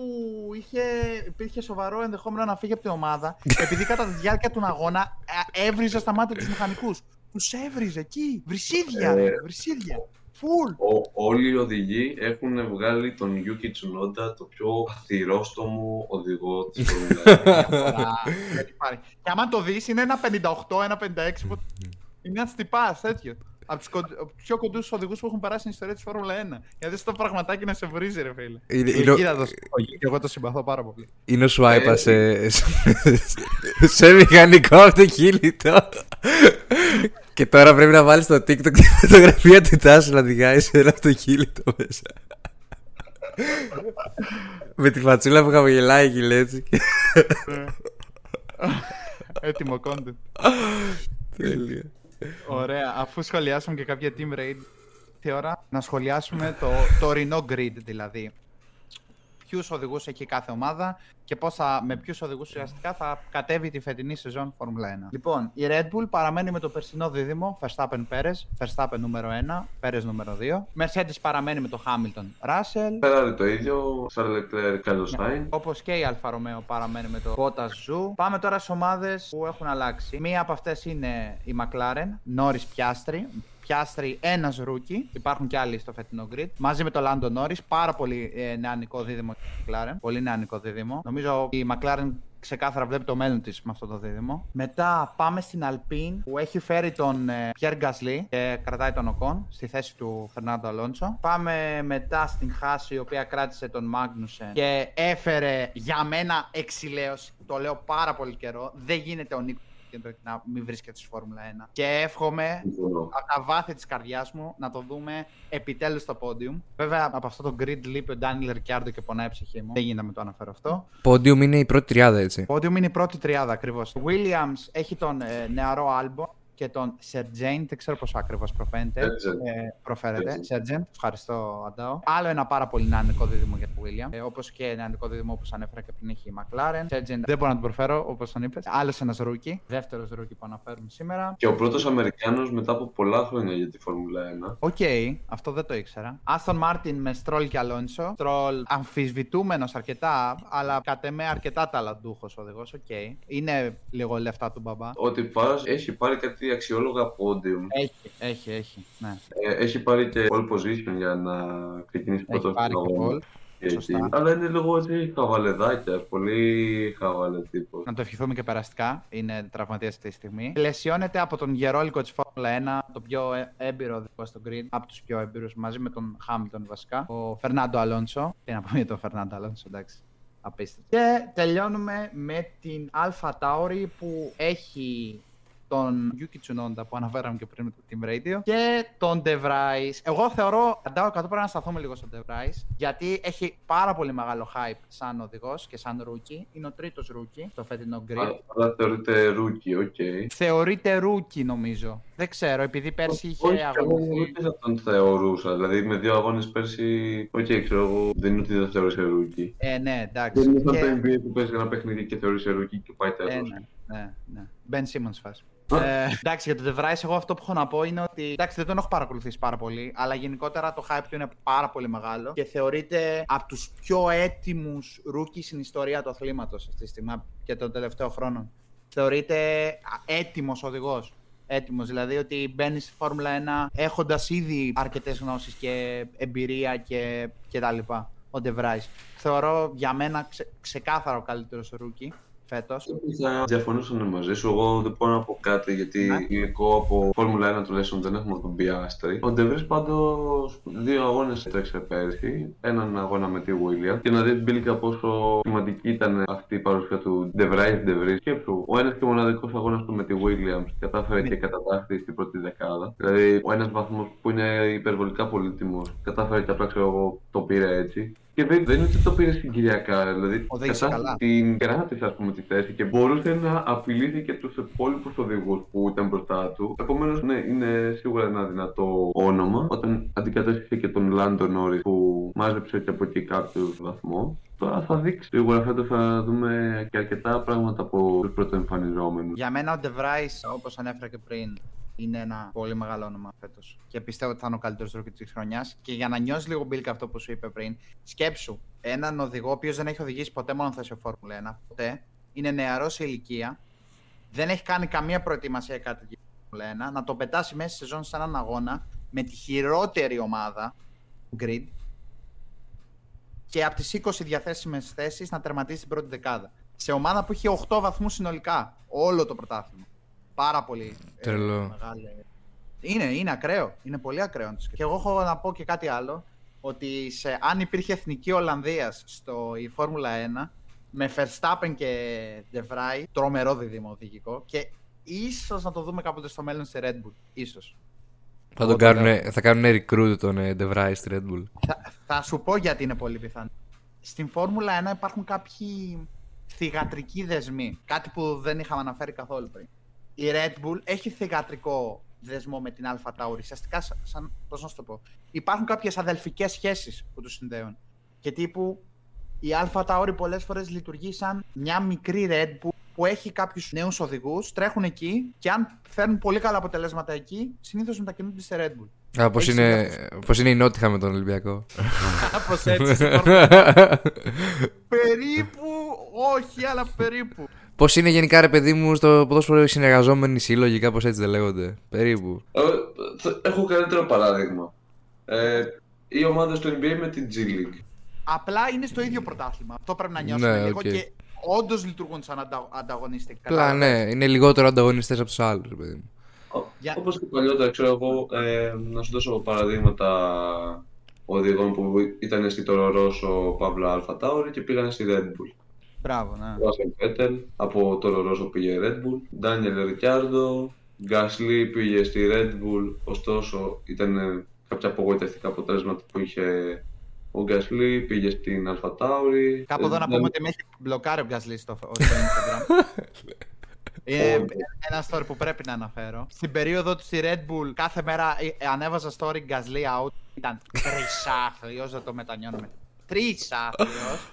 είχε, υπήρχε σοβαρό ενδεχόμενο να φύγει από την ομάδα επειδή κατά τη διάρκεια του αγώνα ε, έβριζε στα μάτια τους μηχανικούς. Τους έβριζε εκεί. Βρυσίδια, ρε. Ε, Βρυσίδια. Φουλ. Ο, όλοι οι οδηγοί έχουν βγάλει τον Yuki Tsunoda το πιο αθυρόστομο οδηγό της Formula 1. διαφορά. Δεν υπάρχει. Και άμα το δεις, είναι ένα 58, ένα 56. που- Είναι ένας τυπάς τέτοιο. Από τους πιο κοντούς οδηγούς που έχουν περάσει στην ιστορία της Φόρμουλα 1. Γιατί στο πραγματάκι να σε βρίζει, ρε φίλε. Είναι- είναι ο- Κοίτα το και εγώ το συμπαθώ πάρα πολύ. Είναι ο Σουάιπα σε, σε μηχανικό αυτοκίνητο. Και τώρα πρέπει να βάλεις στο TikTok τη φωτογραφία του Τάσου να οδηγάει σε ένα αυτοκίνητο μέσα. Με τη φατσούλα που χαμογελάει εκεί έτσι. Έτοιμο content. Τέλεια. Ωραία. Αφού σχολιάσουμε και κάποια team raid, τι ώρα να σχολιάσουμε το τωρινό grid δηλαδή. Ποιους οδηγούς έχει κάθε ομάδα και πώς θα, με ποιους οδηγούς ουσιαστικά θα κατέβει τη φετινή σεζόν Φόρμουλα 1. Λοιπόν, η Red Bull παραμένει με το περσινό δίδυμο Verstappen Perez, Verstappen νούμερο 1, Perez νούμερο 2. Mercedes παραμένει με το Hamilton Russell. Ferrari το ίδιο, Charles Leclerc, Carlos Sainz. Όπως και η Alfa Romeo παραμένει με το Bottas Zoo. Πάμε τώρα στις ομάδες που έχουν αλλάξει. Μία από αυτές είναι η McLaren, Norris Piastri. Πιάστρι ένας rookie. Υπάρχουν και άλλοι στο φετινό grid. Μαζί με το Lando Norris. Πάρα πολύ ε, νεανικό δίδυμο η McLaren. Πολύ νεανικό δίδυμο. Νομίζω η McLaren ξεκάθαρα βλέπει το μέλλον της με αυτό το δίδυμο. Μετά πάμε στην Alpine που έχει φέρει τον ε, Pierre Gasly και κρατάει τον Ocon στη θέση του Fernando Alonso. Πάμε μετά στην Haas η οποία κράτησε τον Magnussen και έφερε για μένα εξιλέωση. Το λέω πάρα πολύ καιρό. Δεν γίνεται ο Νίκος αυτοκίνητο και να μην βρίσκεται στη Φόρμουλα 1. Και εύχομαι Συμφωνώ. από τα βάθη της καρδιάς μου να το δούμε επιτέλους στο podium. Βέβαια, από αυτό το grid λείπει ο Ντάνιλ Ρικιάρντο και πονάει η ψυχή μου. Δεν γίνεται να μην το αναφέρω αυτό. Podium είναι η πρώτη τριάδα, έτσι. Podium είναι η πρώτη τριάδα ακριβώς. Ο Williams έχει τον ε, νεαρό Άλμπον και τον Sargeant, δεν ξέρω πώς ακριβώς προφαίνεται. Sargeant. Ε, προφέρεται. Sargeant, ευχαριστώ, Αντάω. Άλλο ένα πάρα πολύ νεανικό δίδυμο για τον Williams. Ε, όπως και νεανικό δίδυμο όπως ανέφερα και πριν έχει η McLaren. Sargeant, δεν μπορώ να τον προφέρω όπως τον είπες. Άλλος ένας rookie. Δεύτερος rookie που αναφέρουμε σήμερα. Και ο πρώτος Αμερικάνος μετά από πολλά χρόνια για τη Φόρμουλα 1. Οκ, αυτό δεν το ήξερα. Άστον Μάρτιν με Στρόλ και Αλόνσο. Στρόλ αμφισβητούμενος αρκετά, αλλά κατ' εμέ αρκετά ταλαντούχος οδηγός. Οκ. Είναι λίγο λεφτά του μπαμπά. Ότι πας έχει πάρει κάτι αξιόλογα podium. Έχει, έχει, έχει. Ναι. Ε, έχει πάρει και pole position για να ξεκινήσει Έχει πρώτο πάρει στον και αγώνα. goal. Και Σωστά. εκεί. Αλλά είναι λίγο έτσι χαβαλεδάκια. Πολύ χαβαλέ τύπος. Να του ευχηθούμε και περαστικά. Είναι τραυματίας αυτή τη στιγμή. Πλαισιώνεται από τον γερόλυκο της Φόρμουλα 1, το πιο ε- έμπειρο οδηγό στο grid. Από τους πιο έμπειρους μαζί με τον Χάμιλτον βασικά. Ο Φερνάντο Αλόνσο. Τι να πούμε για τον Φερνάντο Αλόνσο, εντάξει. Απίστευτο. Και τελειώνουμε με την Alpha Tauri που έχει τον Yuki Tsunoda που αναφέραμε και πριν με το Team Radio και τον De Vries. Εγώ θεωρώ, αντάω 100 πρέπει να σταθούμε λίγο στον De Vries γιατί έχει πάρα πολύ μεγάλο hype σαν οδηγός και σαν rookie. Είναι ο τρίτος rookie στο φετινό grid. Α- Αλλά θεωρείται rookie, οκ. Θεωρείται rookie νομίζω. Δεν ξέρω, επειδή πέρσι είχε Όχι, εγώ αγωνιστεί. ούτε θα τον θεωρούσα. Δηλαδή με δύο αγώνες πέρσι, οκ, ξέρω εγώ, δεν είναι ότι δεν θεωρούσαι rookie. Ε, ναι, εντάξει. Δεν είναι σαν Και- το NBA που παίζει ένα παιχνίδι και θεωρούσαι rookie και πάει Ε, τέλος. Ναι, ναι, ναι. Ben Simmons φάση. Α. Ε, εντάξει, για τον De Vries, εγώ αυτό που έχω να πω είναι ότι. Εντάξει, δεν τον έχω παρακολουθήσει πάρα πολύ, αλλά γενικότερα το hype του είναι πάρα πολύ μεγάλο και θεωρείται από τους πιο έτοιμους rookies στην ιστορία του αθλήματος αυτή τη στιγμή και των τελευταίων χρόνων. Θεωρείται έτοιμος οδηγός. Έτοιμος, δηλαδή ότι μπαίνεις στη Φόρμουλα 1 έχοντας ήδη αρκετές γνώσεις και εμπειρία και, και τα λοιπά. Ο De Vries. Θεωρώ για μένα ξε, ξεκάθαρο ο καλύτερος rookie φέτος. Θα διαφωνήσω μαζί σου. Εγώ δεν μπορώ να πω κάτι γιατί Ναι. υλικό από Φόρμουλα 1 τουλάχιστον δεν έχουμε τον Πιάστρι. Ο Ντεβρή πάντως δύο αγώνες έτρεξε πέρσι. Έναν αγώνα με τη Williams. Και να δει Μπίλκα πόσο σημαντική ήταν αυτή η παρουσία του Ντεβράη Ντεβρή. Σκέψου, ο ένας και μοναδικός αγώνας του με τη Williams κατάφερε Ναι. και κατετάχθη στην πρώτη δεκάδα. Δηλαδή, ο ένας βαθμός που είναι υπερβολικά πολύτιμος κατάφερε και απλά ξέρω εγώ το πήρε έτσι. Και δεν, δεν είναι ότι το πήρες συγκυριακά. Δηλαδή, Οδήγησε κατά καλά. την κράτησε, ας πούμε, τη θέση και μπορούσε να απειλήσει και τους υπόλοιπους οδηγούς που ήταν μπροστά του. Επομένως, ναι, είναι σίγουρα ένα δυνατό όνομα. Όταν αντικατέστησε και τον Λάντο Νόρις που μάζεψε και από εκεί κάποιο βαθμό. Τώρα θα δείξει. Σίγουρα φέτος θα δούμε και αρκετά πράγματα από τους πρωτοεμφανιζόμενους. Για μένα ο De Vries, όπως ανέφερα και πριν, είναι ένα πολύ μεγάλο όνομα φέτος. Και πιστεύω ότι θα είναι ο καλύτερος rookie της χρονιάς. Και για να νιώσεις λίγο Μπίλκα αυτό που σου είπε πριν, σκέψου έναν οδηγό ο οποίος δεν έχει οδηγήσει ποτέ μονοθέσιο Φόρμουλα 1, ποτέ, είναι νεαρός σε ηλικία, δεν έχει κάνει καμία προετοιμασία για κάτι για Φόρμουλα 1, να το πετάσει μέσα στη σεζόν σε έναν αγώνα με τη χειρότερη ομάδα grid και από τις 20 διαθέσιμες θέσεις να τερματίσει την πρώτη δεκάδα. Σε ομάδα που είχε 8 βαθμούς συνολικά, όλο το πρωτάθλημα. Πάρα πολύ ε, Τρελό. μεγάλη. Είναι, είναι ακραίο. Είναι πολύ ακραίο. να το σκεφτείς. Και εγώ έχω να πω και κάτι άλλο. Ότι σε, αν υπήρχε εθνική Ολλανδίας στο η Φόρμουλα 1 με Verstappen και De Vrij, τρομερό δίδυμο οδηγικό και ίσως να το δούμε κάποτε στο μέλλον στη Red Bull. Ίσως. Θα, Εγώ τον το κάνουνε, θα κάνουν recruit τον ε, De Vries στη Red Bull. Θα, θα σου πω γιατί είναι πολύ πιθανό. Στην Φόρμουλα 1 υπάρχουν κάποιοι θυγατρικοί δεσμοί. Κάτι που δεν είχαμε αναφέρει καθόλου πριν. Η Red Bull έχει θυγατρικό δεσμό με την Alpha Tauri. Ουσιαστικά, σαν, σαν πώς να σου το πω. Υπάρχουν κάποιες αδελφικές σχέσεις που τους συνδέουν. Και τύπου η Alpha Tauri πολλές φορές λειτουργεί σαν μια μικρή Red Bull που έχει κάποιους νέους οδηγούς, τρέχουν εκεί και αν φέρνουν πολύ καλά αποτελέσματα εκεί, συνήθως μετακινούνται σε Red Bull. Α, πώς Έχεις είναι, συνδέσεις. πώς είναι η Νότιχα με τον Ολυμπιακό. Κάπως έτσι. στην Φόρμουλα Περίπου, όχι, αλλά περίπου. Πώ είναι γενικά ρε παιδί μου στο ποδόσφαιρο οι συνεργαζόμενοι σύλλογοι, κάπως έτσι δεν λέγονται; Περίπου. Ε, θα- Έχω καλύτερο παράδειγμα. Ε, οι ομάδες του NBA με την G League. Απλά είναι στο ίδιο πρωτάθλημα. Αυτό πρέπει να νιώσουμε Ναι, λίγο οκ. και όντως λειτουργούν σαν αντα... ανταγωνιστικά. Απλά ναι, είναι λιγότερο ανταγωνιστές από τους άλλους, ρε παιδί μου. Για- Όπως και παλιότερα, ξέρω εγώ, ε, να σου δώσω παραδείγματα οδηγών που ήταν στη Toro Rosso παύλα Alpha Tauri και πήγαν στη Red Bull. Μπράβο, ναι. Ράσελ Βέτελ, από το Toro Rosso πήγε Red Bull. Ντάνιελ Ρικιάρντο, Γκάσλι πήγε στη Red Bull, ωστόσο ήταν ε, κάποια απογοητευτικά αποτέλεσματα που είχε ο Γκάσλι, πήγε στην Αλφα Τάουρι. Κάπου εδώ να πούμε ότι με έχει μπλοκάρει ο Γκάσλι στο, στο Instagram. Ε, ένα story που πρέπει να αναφέρω. Στην περίοδο του στη Red Bull, κάθε μέρα ε, ανέβαζα story Gasly out. Ήταν τρισάθλιος, δεν το μετανιώνουμε. Τρισάθλιος.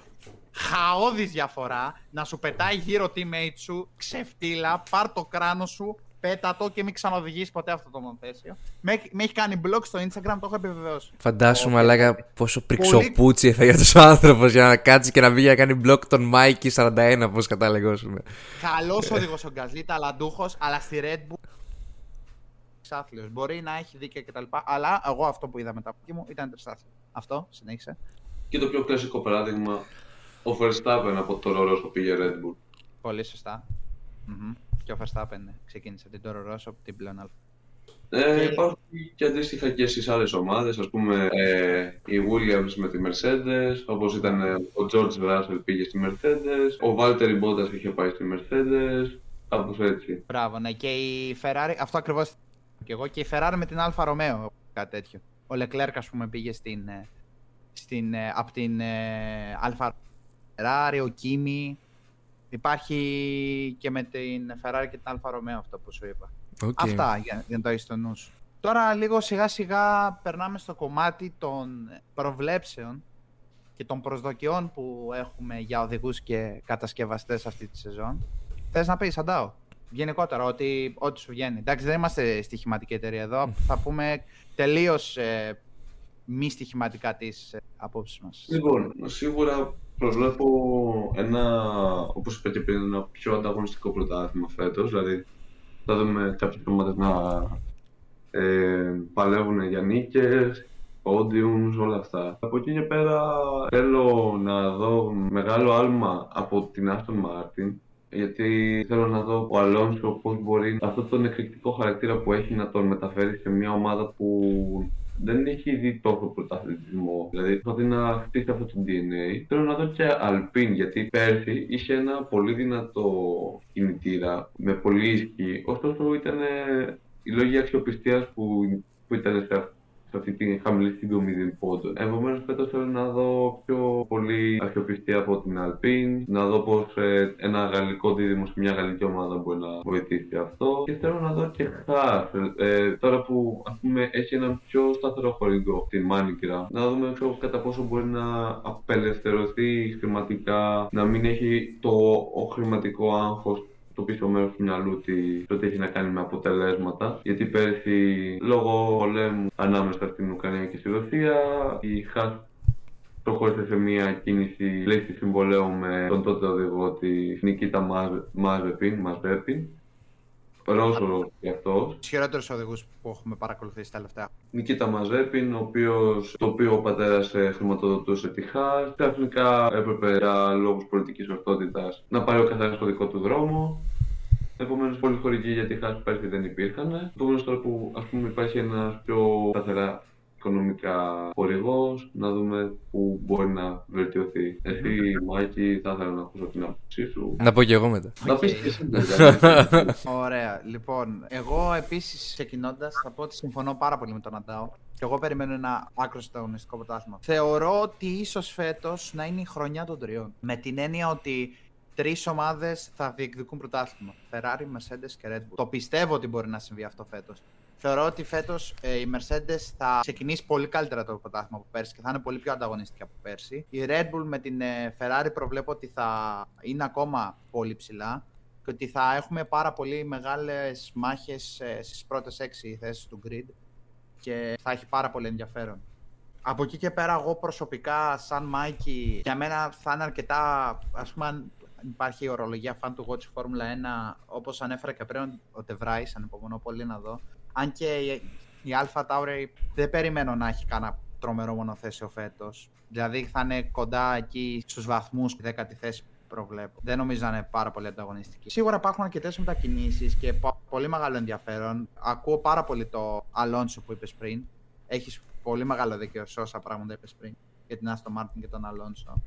Χαόδης διαφορά. Να σου πετάει γύρω teammate σου, ξεφτύλα, πάρ το κράνο σου, πέτα το και μην ξανοδηγήσει ποτέ αυτό το μονοθέσιο. Με, με έχει κάνει blog στο Instagram, το έχω επιβεβαιώσει. Φαντάσου, μαλάκα, πόσο πριξοπούτσι έφαγε αυτός ο άνθρωπος για να κάτσει και να βγει να κάνει blog τον Μάικη 41, όπω κατάλεγόσουμε. Καλός οδηγός ο Γκαζλί, ταλαντούχο, αλλά στη Red Bull. Τρισάθλιος. Μπορεί να έχει δίκιο κτλ. Αλλά εγώ αυτό που είδα μετά από μου ήταν τρισάθλιο. Αυτό, συνέχισε. Και το πιο κλασικό παράδειγμα, ο Verstappen από το Ρορό που πήγε Red Bull. Πολύ σωστά. Mm-hmm. Και ο Verstappen ναι. ξεκίνησε την Toro Rosso από την πλέον αλφα. Ε, υπάρχουν και αντίστοιχα και στις άλλες ομάδες, ας πούμε ε, η Williams με τη Mercedes, όπως ήταν ε, ο George Russell πήγε στη Mercedes, ο Valtteri Bottas είχε πάει στη Mercedes, κάπως έτσι. Μπράβο, ναι, και η Ferrari, αυτό ακριβώς και εγώ, και η Ferrari με την Alfa Romeo, κάτι τέτοιο. Ο Leclerc, ας πούμε, πήγε στην, ε, στην, ε, από την Alfa Ferrari, ο Kimi. Υπάρχει και με την Ferrari και την Alfa Romeo αυτό που σου είπα. Okay. Αυτά για, για να το έχει στο νου σου. Τώρα λίγο σιγά σιγά περνάμε στο κομμάτι των προβλέψεων και των προσδοκιών που έχουμε για οδηγούς και κατασκευαστές αυτή τη σεζόν. Θες να πεις, Αντάω, γενικότερα, ότι ό,τι σου βγαίνει. Εντάξει, δεν είμαστε στοιχηματική εταιρεία εδώ. Θα πούμε τελείως ε, μη στοιχηματικά τις ε, απόψεις μας. Λοιπόν, σίγουρα προσβλέπω ένα, όπως είπα και πριν, ένα πιο ανταγωνιστικό πρωτάθλημα φέτος. Δηλαδή, θα δούμε κάποιες ομάδες να ε, παλεύουν για νίκες, podiums, όλα αυτά. Από εκεί και πέρα θέλω να δω μεγάλο άλμα από την Aston Martin γιατί θέλω να δω ο Αλόνσο πώς μπορεί αυτό τον εκρηκτικό χαρακτήρα που έχει να τον μεταφέρει σε μια ομάδα που δεν έχει δει τόσο πρωταθλητισμό. Δηλαδή, προσπαθεί να χτίσει αυτό το DNA. Θέλω να δω και Αλπίν, γιατί πέρσι είχε ένα πολύ δυνατό κινητήρα με πολύ ισχύ. Ωστόσο, ήταν οι λόγοι αξιοπιστίας που, που ήταν σε αυτό σε αυτή τη χαμηλή σύντομη πόντων. Επομένως, φέτος θέλω να δω πιο πολύ αξιοπιστία από την Alpine, να δω πώς ε, ένα γαλλικό δίδυμο σε μια γαλλική ομάδα μπορεί να βοηθήσει αυτό. Και θέλω να δω και Χά, ε, τώρα που ας πούμε έχει ένα πιο σταθερό χορηγό, την Μάνικρα, να δούμε πιο κατά πόσο μπορεί να απελευθερωθεί χρηματικά, να μην έχει το ο χρηματικό άγχος το πίσω μέρος του μυαλού τη το τι έχει να κάνει με αποτελέσματα. Γιατί πέρσι, λόγω πολέμου ανάμεσα στην Ουκρανία και στη Ρωσία, η ΧΑΣ προχώρησε σε μια κίνηση λύση συμβολέου με τον τότε οδηγό της Νικήτα Μάζεπιν, Μαζέπιν, Ρώσο γι' αυτός. Ισχυρότερου οδηγούς που έχουμε παρακολουθήσει τα τελευταία. Νικήτα Μαζέπιν, ο οποίος, το οποίο ο πατέρας ε, χρηματοδοτούσε τη ΧΑΣ. Ξαφνικά έπρεπε για λόγους πολιτικής ορθότητας να πάρει ο καθένας το δικό του δρόμο. Επομένως, πολλοί χορηγοί για τη ΧΑΣ πέρσι δεν υπήρχαν. Επομένω, τώρα που ας πούμε, υπάρχει ένας πιο σταθερά οικονομικά χορηγός, να δούμε πού μπορεί να βελτιωθεί. Εσύ, Μάκη, θα ήθελα να ακούσω την άποψή σου. Να πω και εγώ μετά. Να πεις και εσύ. Ωραία. Λοιπόν, εγώ επίσης ξεκινώντας θα πω ότι συμφωνώ πάρα πολύ με τον Αντάο. Και εγώ περιμένω ένα άκρο αγωνιστικό πρωτάθλημα. Θεωρώ ότι ίσως φέτος να είναι η χρονιά των τριών. Με την έννοια ότι τρεις ομάδες θα διεκδικούν πρωτάθλημα. Ferrari, Mercedes και Red Bull. Το πιστεύω ότι μπορεί να συμβεί αυτό φέτος. Θεωρώ ότι φέτος ε, η Mercedes θα ξεκινήσει πολύ καλύτερα το πρωτάθλημα από πέρσι και θα είναι πολύ πιο ανταγωνιστική από πέρσι. Η Red Bull με την ε, Ferrari προβλέπω ότι θα είναι ακόμα πολύ ψηλά και ότι θα έχουμε πάρα πολύ μεγάλες μάχες ε, στις πρώτες έξι θέσεις του grid και θα έχει πάρα πολύ ενδιαφέρον. Από εκεί και πέρα εγώ προσωπικά σαν Μάικη για μένα θα είναι αρκετά ας πούμε αν υπάρχει η ορολογία fan του Watch Formula 1 όπως ανέφερα και πριν ο Τεβράης ανυπομονώ πολύ να δω αν και η Alpha Tauri δεν περιμένω να έχει κανένα τρομερό μονοθέσιο φέτος. Δηλαδή θα είναι κοντά εκεί στους βαθμούς, τη δέκατη θέση που προβλέπω. Δεν νομίζω να είναι πάρα πολύ ανταγωνιστική. Σίγουρα υπάρχουν αρκετές μετακινήσεις και πολύ μεγάλο ενδιαφέρον. Ακούω πάρα πολύ το Alonso που είπες πριν. Έχεις πολύ μεγάλο δίκαιο σε όσα πράγματα είπες πριν για την Aston Martin και τον Alonso.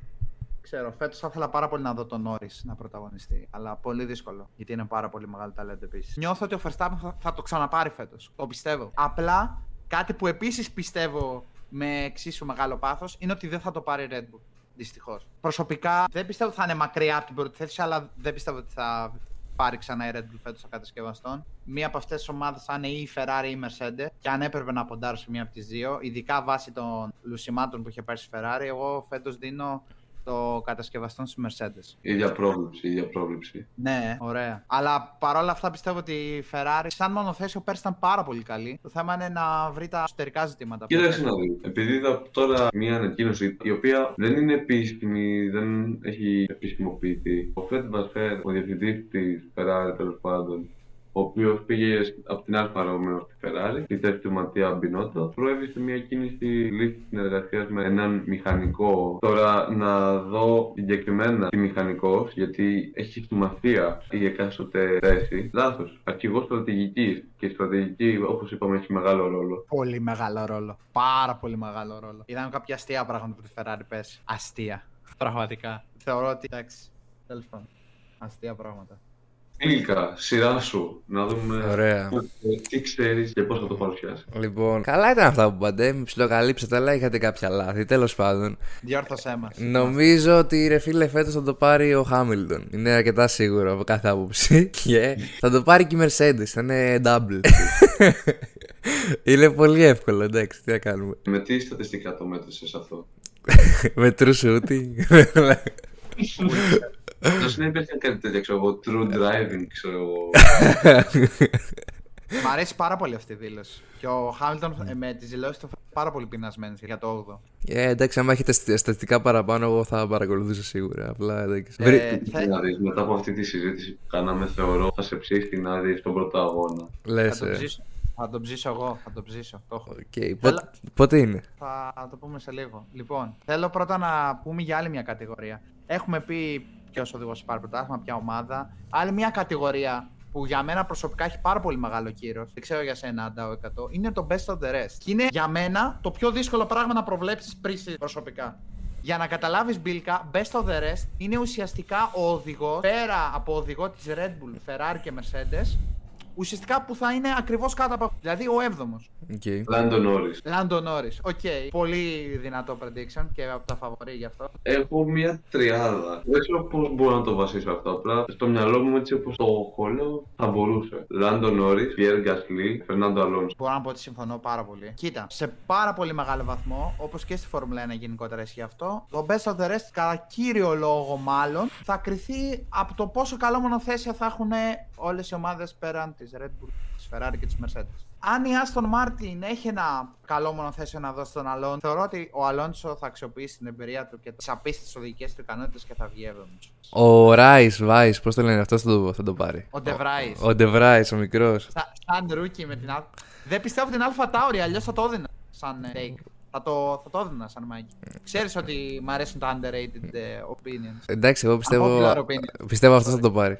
Ξέρω. Φέτος θα ήθελα πάρα πολύ να δω τον Νόρι να πρωταγωνιστεί. Αλλά πολύ δύσκολο. Γιατί είναι πάρα πολύ μεγάλο ταλέντο επίσης. Νιώθω ότι ο Verstappen θα, θα το ξαναπάρει φέτος. Το πιστεύω. Απλά κάτι που επίσης πιστεύω με εξίσου μεγάλο πάθος είναι ότι δεν θα το πάρει Red Bull. Δυστυχώς. Προσωπικά δεν πιστεύω ότι θα είναι μακριά από την πρώτη θέση, αλλά δεν πιστεύω ότι θα πάρει ξανά η Red Bull φέτος των κατασκευαστών. Μία από αυτές τις ομάδες θα είναι ή η Ferrari ή η Mercedes. Και αν έπρεπε να ποντάρω σε μία από τις δύο, ειδικά βάσει των λουσιμάτων που είχε πάρει στη Ferrari, εγώ φέτος δίνω το κατασκευαστών στη Mercedes. Ίδια πρόβλεψη, ίδια πρόβλεψη. Ναι, ωραία. Αλλά παρόλα αυτά πιστεύω ότι η Ferrari, σαν μονοθέσιο, πέρσι ήταν πάρα πολύ καλή. Το θέμα είναι να βρει τα εσωτερικά ζητήματα. Κοίταξε να δεις. Επειδή είδα τώρα μια ανακοίνωση η οποία δεν είναι επίσημη, δεν έχει επισημοποιηθεί. Ο Φρεντ Βασέρ, ο διευθυντής της Ferrari τέλος πάντων, ο οποίος πήγε από την Alfa Romeo στη Ferrari, στη θέση του Ματία Μπινότο, προέβη σε μια κίνηση λύση συνεργασίας με έναν μηχανικό. Τώρα να δω συγκεκριμένα τι μηχανικός, γιατί έχει σημασία η εκάστοτε θέση. Λάθος. Αρχηγός στρατηγικής. Και η στρατηγική, όπως είπαμε, έχει μεγάλο ρόλο. Πολύ μεγάλο ρόλο. Πάρα πολύ μεγάλο ρόλο. Είδαμε κάποια αστεία πράγματα που τη Ferrari πέσει. Αστεία. Πραγματικά. Θεωρώ ότι εντάξει. Τέλος πάντων. Αστεία πράγματα. Φίλικα, σειρά σου. Να δούμε Ωραία. τι ξέρεις και πώς θα το παρουσιάσεις. Λοιπόν, καλά ήταν αυτά που είπατε. Με ψιλοκαλύψατε, αλλά είχατε κάποια λάθη. Τέλος πάντων. Διόρθωσέ μα. Νομίζω ότι ρε φίλε φέτος θα το πάρει ο Χάμιλτον. Είναι αρκετά σίγουρο από κάθε άποψη. Και θα το πάρει και η Mercedes. Θα είναι double. είναι πολύ εύκολο, εντάξει, τι να κάνουμε. Με τι στατιστικά το μέτρησες αυτό; Με true shooting. Ίσως να υπήρχε κάτι τέτοιο, ξέρω εγώ, true driving, ξέρω εγώ. Μ' αρέσει πάρα πολύ αυτή η δήλωση. Και ο Χάμιλτον ε, με τις δηλώσεις του φαίνεται πάρα πολύ πεινασμένος για το 8ο. Ε, εντάξει, άμα έχετε στα- στατιστικά παραπάνω, εγώ θα παρακολουθούσα σίγουρα. Απλά εντάξει. Ε, Βρει- θα- Να δεις, μετά από αυτή τη συζήτηση που κάναμε, θεωρώ θα σε ψήσει να δεις τον πρώτο αγώνα. Λες, θα, το ε. ψήσω. θα το ψήσω εγώ. Θα το ψήσω. Το έχω. Οκ, πότε- Πότε είναι; Θα το πούμε σε λίγο. Λοιπόν, θέλω πρώτα να πούμε για άλλη μια κατηγορία. Έχουμε πει ποιος οδηγός πάρει πρωτάθλημα, ποια ομάδα. Άλλη μια κατηγορία που για μένα προσωπικά έχει πάρα πολύ μεγάλο κύρος. Δεν ξέρω για σένα, Αντάω 100. Είναι το best of the rest. Και είναι για μένα το πιο δύσκολο πράγμα να προβλέψεις πριν προσωπικά. Για να καταλάβεις Μπίλκα, best of the rest είναι ουσιαστικά ο οδηγός, πέρα από οδηγό της Red Bull, Ferrari και Mercedes, ουσιαστικά που θα είναι ακριβώς κάτω από δηλαδή ο 7ος. Οκ. Λάντο Νόρις. Λάντο Νόρις. Οκ. Πολύ δυνατό prediction και από τα φαβορή γι' αυτό. Έχω μια τριάδα. Δεν ξέρω πώς μπορώ να το βασίσω αυτό. Απλά στο μυαλό μου, έτσι όπως το έχω λέω, θα μπορούσε. Λάντο Νόρις, Πιέρ Γκασλί, Φερνάντο Αλόνσο. Μπορώ να πω ότι συμφωνώ πάρα πολύ. Κοίτα, σε πάρα πολύ μεγάλο βαθμό, όπως και στη Φόρμουλα 1 γενικότερα ισχύει αυτό, το best of the rest, κατά κύριο λόγο μάλλον, θα κρυθεί από το πόσο καλό μονοθέσια θα έχουν όλες οι ομάδες πέραν της Red Bull, της Ferrari και της Mercedes. Αν η Aston Martin έχει ένα καλό μονοθέσιο να δώσει στον Αλόνσο, θεωρώ ότι ο Αλόνσο θα αξιοποιήσει την εμπειρία του και τις απίστευτες οδηγικέ του ικανότητες και θα βγει έβδομος. Ο Ράι, Βάι, πώς το λένε, αυτό θα το, θα το πάρει. Ο De Vries. Ο Ντεβράι, ο μικρός. Σα- σαν ρούκι με την Αλφα. Δεν πιστεύω την Αλφα Τάουρι, αλλιώς θα το έδινα σαν ε, take. Θα το, θα το έδινα σαν μάκι. Ξέρεις ότι μου αρέσουν τα underrated ε, opinions. Εντάξει, εγώ πιστεύω, Unpopular opinion. πιστεύω αυτό θα το πάρει.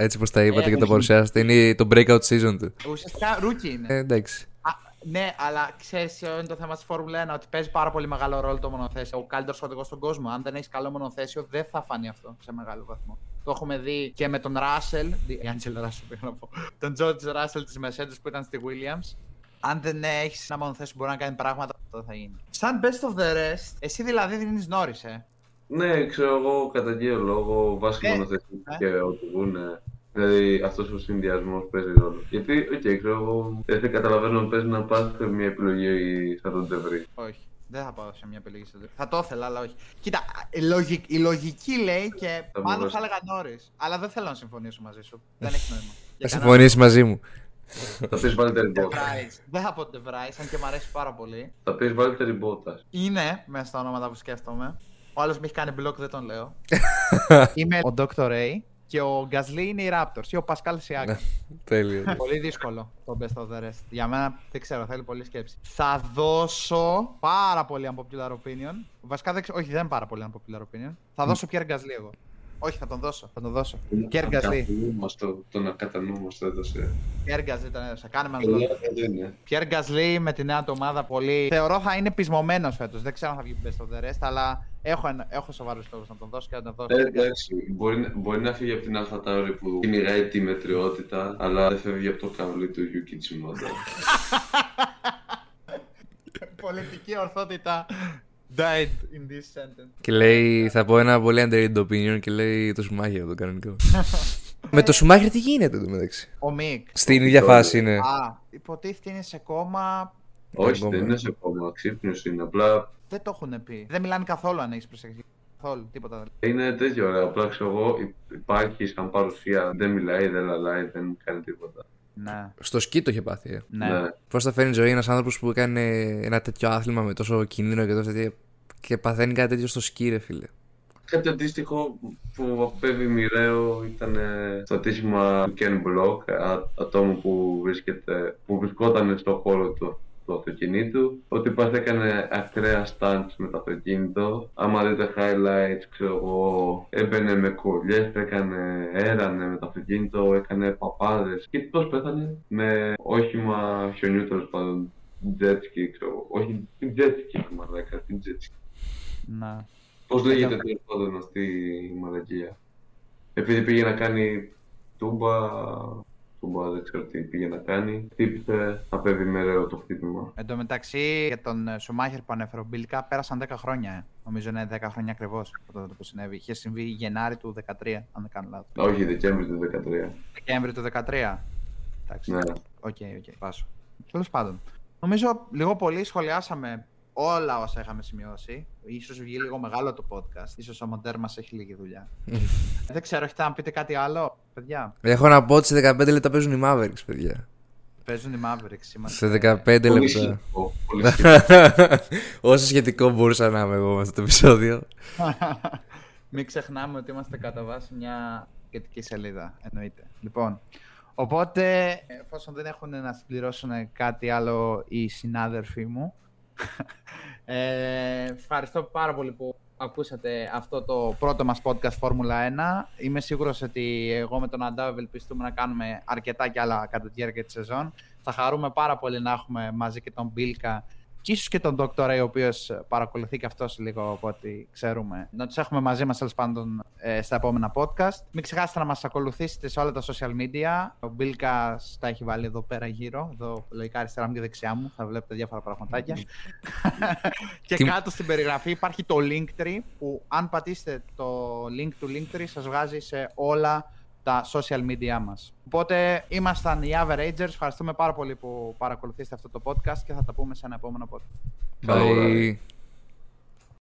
Έτσι πώς τα είπατε Ε, και το όχι. παρουσιάσατε. Είναι το breakout season του. Ουσιαστικά rookie είναι. Ε, εντάξει. Α, ναι, αλλά ξέρεις ποιο είναι το θέμα στη Φόρμουλα 1, ότι παίζει πάρα πολύ μεγάλο ρόλο το μονοθέσιο. Ο καλύτερος οδηγός στον κόσμο. Αν δεν έχεις καλό μονοθέσιο, δεν θα φανεί αυτό σε μεγάλο βαθμό. Το έχουμε δει και με τον Ράσελ, η Άντζελ Ράσελ πήγα να πω, τον Τζόρτζ Ράσελ της Mercedes που ήταν στη Williams. Αν δεν έχεις ένα μονοθέσιο που μπορεί να κάνει πράγματα, αυτό θα γίνει. Σαν best of the rest, εσύ δηλαδή δίνεις Νόρις, ε. Ναι, ξέρω εγώ κατά κύριο λόγο βάσει Ε, μονοθεσίου ε. και οδηγού. ε, Δηλαδή αυτός ο συνδυασμός παίζει ρόλο. Γιατί, οκ, ξέρω εγώ, δεν καταλαβαίνω αν παίζει να πας σε μια επιλογή σαν τον De Vries. Όχι. Δεν θα πάω σε μια επιλογή στο τέλος. Θα το ήθελα, αλλά όχι. Κοίτα, η λογική, η λογική λέει και Θα μάλλον μπορούσε. θα έλεγα Νόρις. Αλλά δεν θέλω να συμφωνήσω μαζί σου. δεν έχει νόημα. Θα Για κανένα συμφωνήσεις μαζί μου. Θα πεις Βάλτερι De Μπότα. Vries. Δεν θα πω De Vries, αν και μου αρέσει πάρα πολύ. Θα πεις Βάλτερη Μπότα. Είναι μέσα στα ονόματα που σκέφτομαι. Ο άλλος με έχει κάνει blog, δεν τον λέω. Είμαι ο Dr. Ray και ο Γκασλί είναι οι Raptors ή ο Πασκάλ Σιάκα. Τέλειο. πολύ δύσκολο το best of the rest. Για μένα δεν ξέρω, θέλει πολύ σκέψη. Θα δώσω πάρα πολύ unpopular opinion. Βασικά δεν ξέρω, όχι δεν είναι πάρα πολύ unpopular opinion. Θα δώσω Pierre Gasly εγώ. Όχι, θα τον δώσω. Θα τον δώσω. Pierre Gasly. Το, το να κατανοούμαστε έδωσε. Pierre Gasly τον έδωσα. Κάνε με Καλά, ένα δεν είναι. Pierre Gasly με τη νέα του ομάδα πολύ. Θεωρώ θα είναι πεισμωμένος φέτος. Δεν ξέρω αν θα βγει best of the rest, αλλά Έχω, ένα- έχω σοβαρούς λόγου να τον δώσω και να τον δώσω. Ε, εντάξει, μπορεί, να- μπορεί να φύγει από την Αλφατάουρη που κυνηγάει τη μετριότητα, αλλά δεν φεύγει από το καβλί του Yuki Tsunoda. Πολιτική ορθότητα died in this sentence. Και λέει, θα πω ένα πολύ underrated opinion και λέει το Σουμάχερ το κανονικό. Με το Σουμάχερ τι γίνεται εδώ μεταξύ; Ο Μικ. Στην ίδια φάση είναι. Α, υποτίθεται είναι σε κόμμα. Όχι, ακόμα. δεν είναι σε κόμμα, ξύπνιος είναι. Απλά Δεν το έχουν πει. Δεν μιλάνε καθόλου αν έχεις προσέξει. Καθόλου, τίποτα δεν είναι τέτοιο ρε. Απλά ξέρω εγώ, υ- υπάρχει σαν παρουσία. Δεν μιλάει, δεν λαλάει, δεν κάνει τίποτα. Ναι, Στο σκι το είχε πάθει. Ε. ναι. Ναι. Πώς θα φέρνει ζωή ένας άνθρωπος που έκανε ένα τέτοιο άθλημα με τόσο κίνδυνο και τόσο τέτοια. Και παθαίνει κάτι τέτοιο στο σκι, ρε φίλε. Κάτι αντίστοιχο που απέβει μοιραίο ήταν ε, το ατύχημα του Ken Block, α- ατόμου που, βρίσκεται, που βρισκόταν στο χώρο του, του αυτοκινήτου. Ο τύπας έκανε ακραία stunts με το αυτοκίνητο. Άμα δείτε highlights, ξέρω εγώ, έμπαινε με κολλιές, έκανε, έρανε με το αυτοκίνητο, έκανε παπάδες. Και τύπος πέθανε; Με όχημα χιονιού τέλος πάντων. Jet ski, ξέρω εγώ. Όχι, την jet ski, μαλάκα, την jet ski. ναι. Πώς λέγεται τέλος πάντων αυτή η μαλακία; Επειδή πήγε να κάνει τούμπα, τούμπα δεν ξέρω τι πήγε να κάνει, χτύπησε, απέβη μοιραίο το χτύπημα. Εν τω μεταξύ, για τον ε, Σουμάχερ που ανέφερε ο Μπίλκα, πέρασαν 10 χρόνια. ε. Νομίζω είναι 10 χρόνια ακριβώς από τότε που συνέβη. Είχε συμβεί Γενάρη του 2013, αν δεν κάνω λάθος. Όχι, Δεκέμβρη του 2013. Δεκέμβρη του 2013. Εντάξει. Ναι. Οκ, οκ, πάσω. Τέλος πάντων. Νομίζω λίγο πολύ σχολιάσαμε όλα όσα είχαμε σημειώσει. Ίσως βγει λίγο μεγάλο το podcast. Ίσως ο Μοντέρ μας έχει λίγη δουλειά. Δεν ξέρω, έχετε να πείτε κάτι άλλο, παιδιά. Έχω να πω ότι σε 15 λεπτά παίζουν οι Mavericks, παιδιά. Παίζουν οι Mavericks. Σε Είμαστε... 15 Πολύ λεπτά. σχετικό, πολύ σχετικό. Όσο σχετικό μπορούσα να είμαι εγώ με αυτό το επεισόδιο. Μην ξεχνάμε ότι είμαστε κατά βάση μια σχετική σελίδα. Εννοείται. Λοιπόν, οπότε, εφόσον δεν έχουν να συμπληρώσουν κάτι άλλο οι συνάδελφοί μου, ε, ευχαριστώ πάρα πολύ που ακούσατε αυτό το πρώτο μας podcast Φόρμουλα 1. Είμαι σίγουρος ότι εγώ με τον Αντάο ευελπιστούμε να κάνουμε αρκετά κι άλλα κατά τη διάρκεια της σεζόν. Θα χαρούμε πάρα πολύ να έχουμε μαζί και τον Μπίλκα και ίσως και τον Dr. Ray, ο οποίος παρακολουθεί και αυτός λίγο από ό,τι ξέρουμε. Να τους έχουμε μαζί μας τέλος πάντων ε, στα επόμενα podcast. Μην ξεχάσετε να μας ακολουθήσετε σε όλα τα social media. Ο Μπίλκα τα έχει βάλει εδώ πέρα γύρω, εδώ λογικά αριστερά μου και δεξιά μου. Θα βλέπετε διάφορα πραγματάκια. και Τι- κάτω στην περιγραφή υπάρχει το Linktree που αν πατήσετε το link του Linktree σας βγάζει σε όλα τα social media μας. Οπότε ήμασταν οι Averagers. Ευχαριστούμε πάρα πολύ που παρακολουθήσατε αυτό το podcast και θα τα πούμε σε ένα επόμενο podcast. Καλό βράδυ. Bye.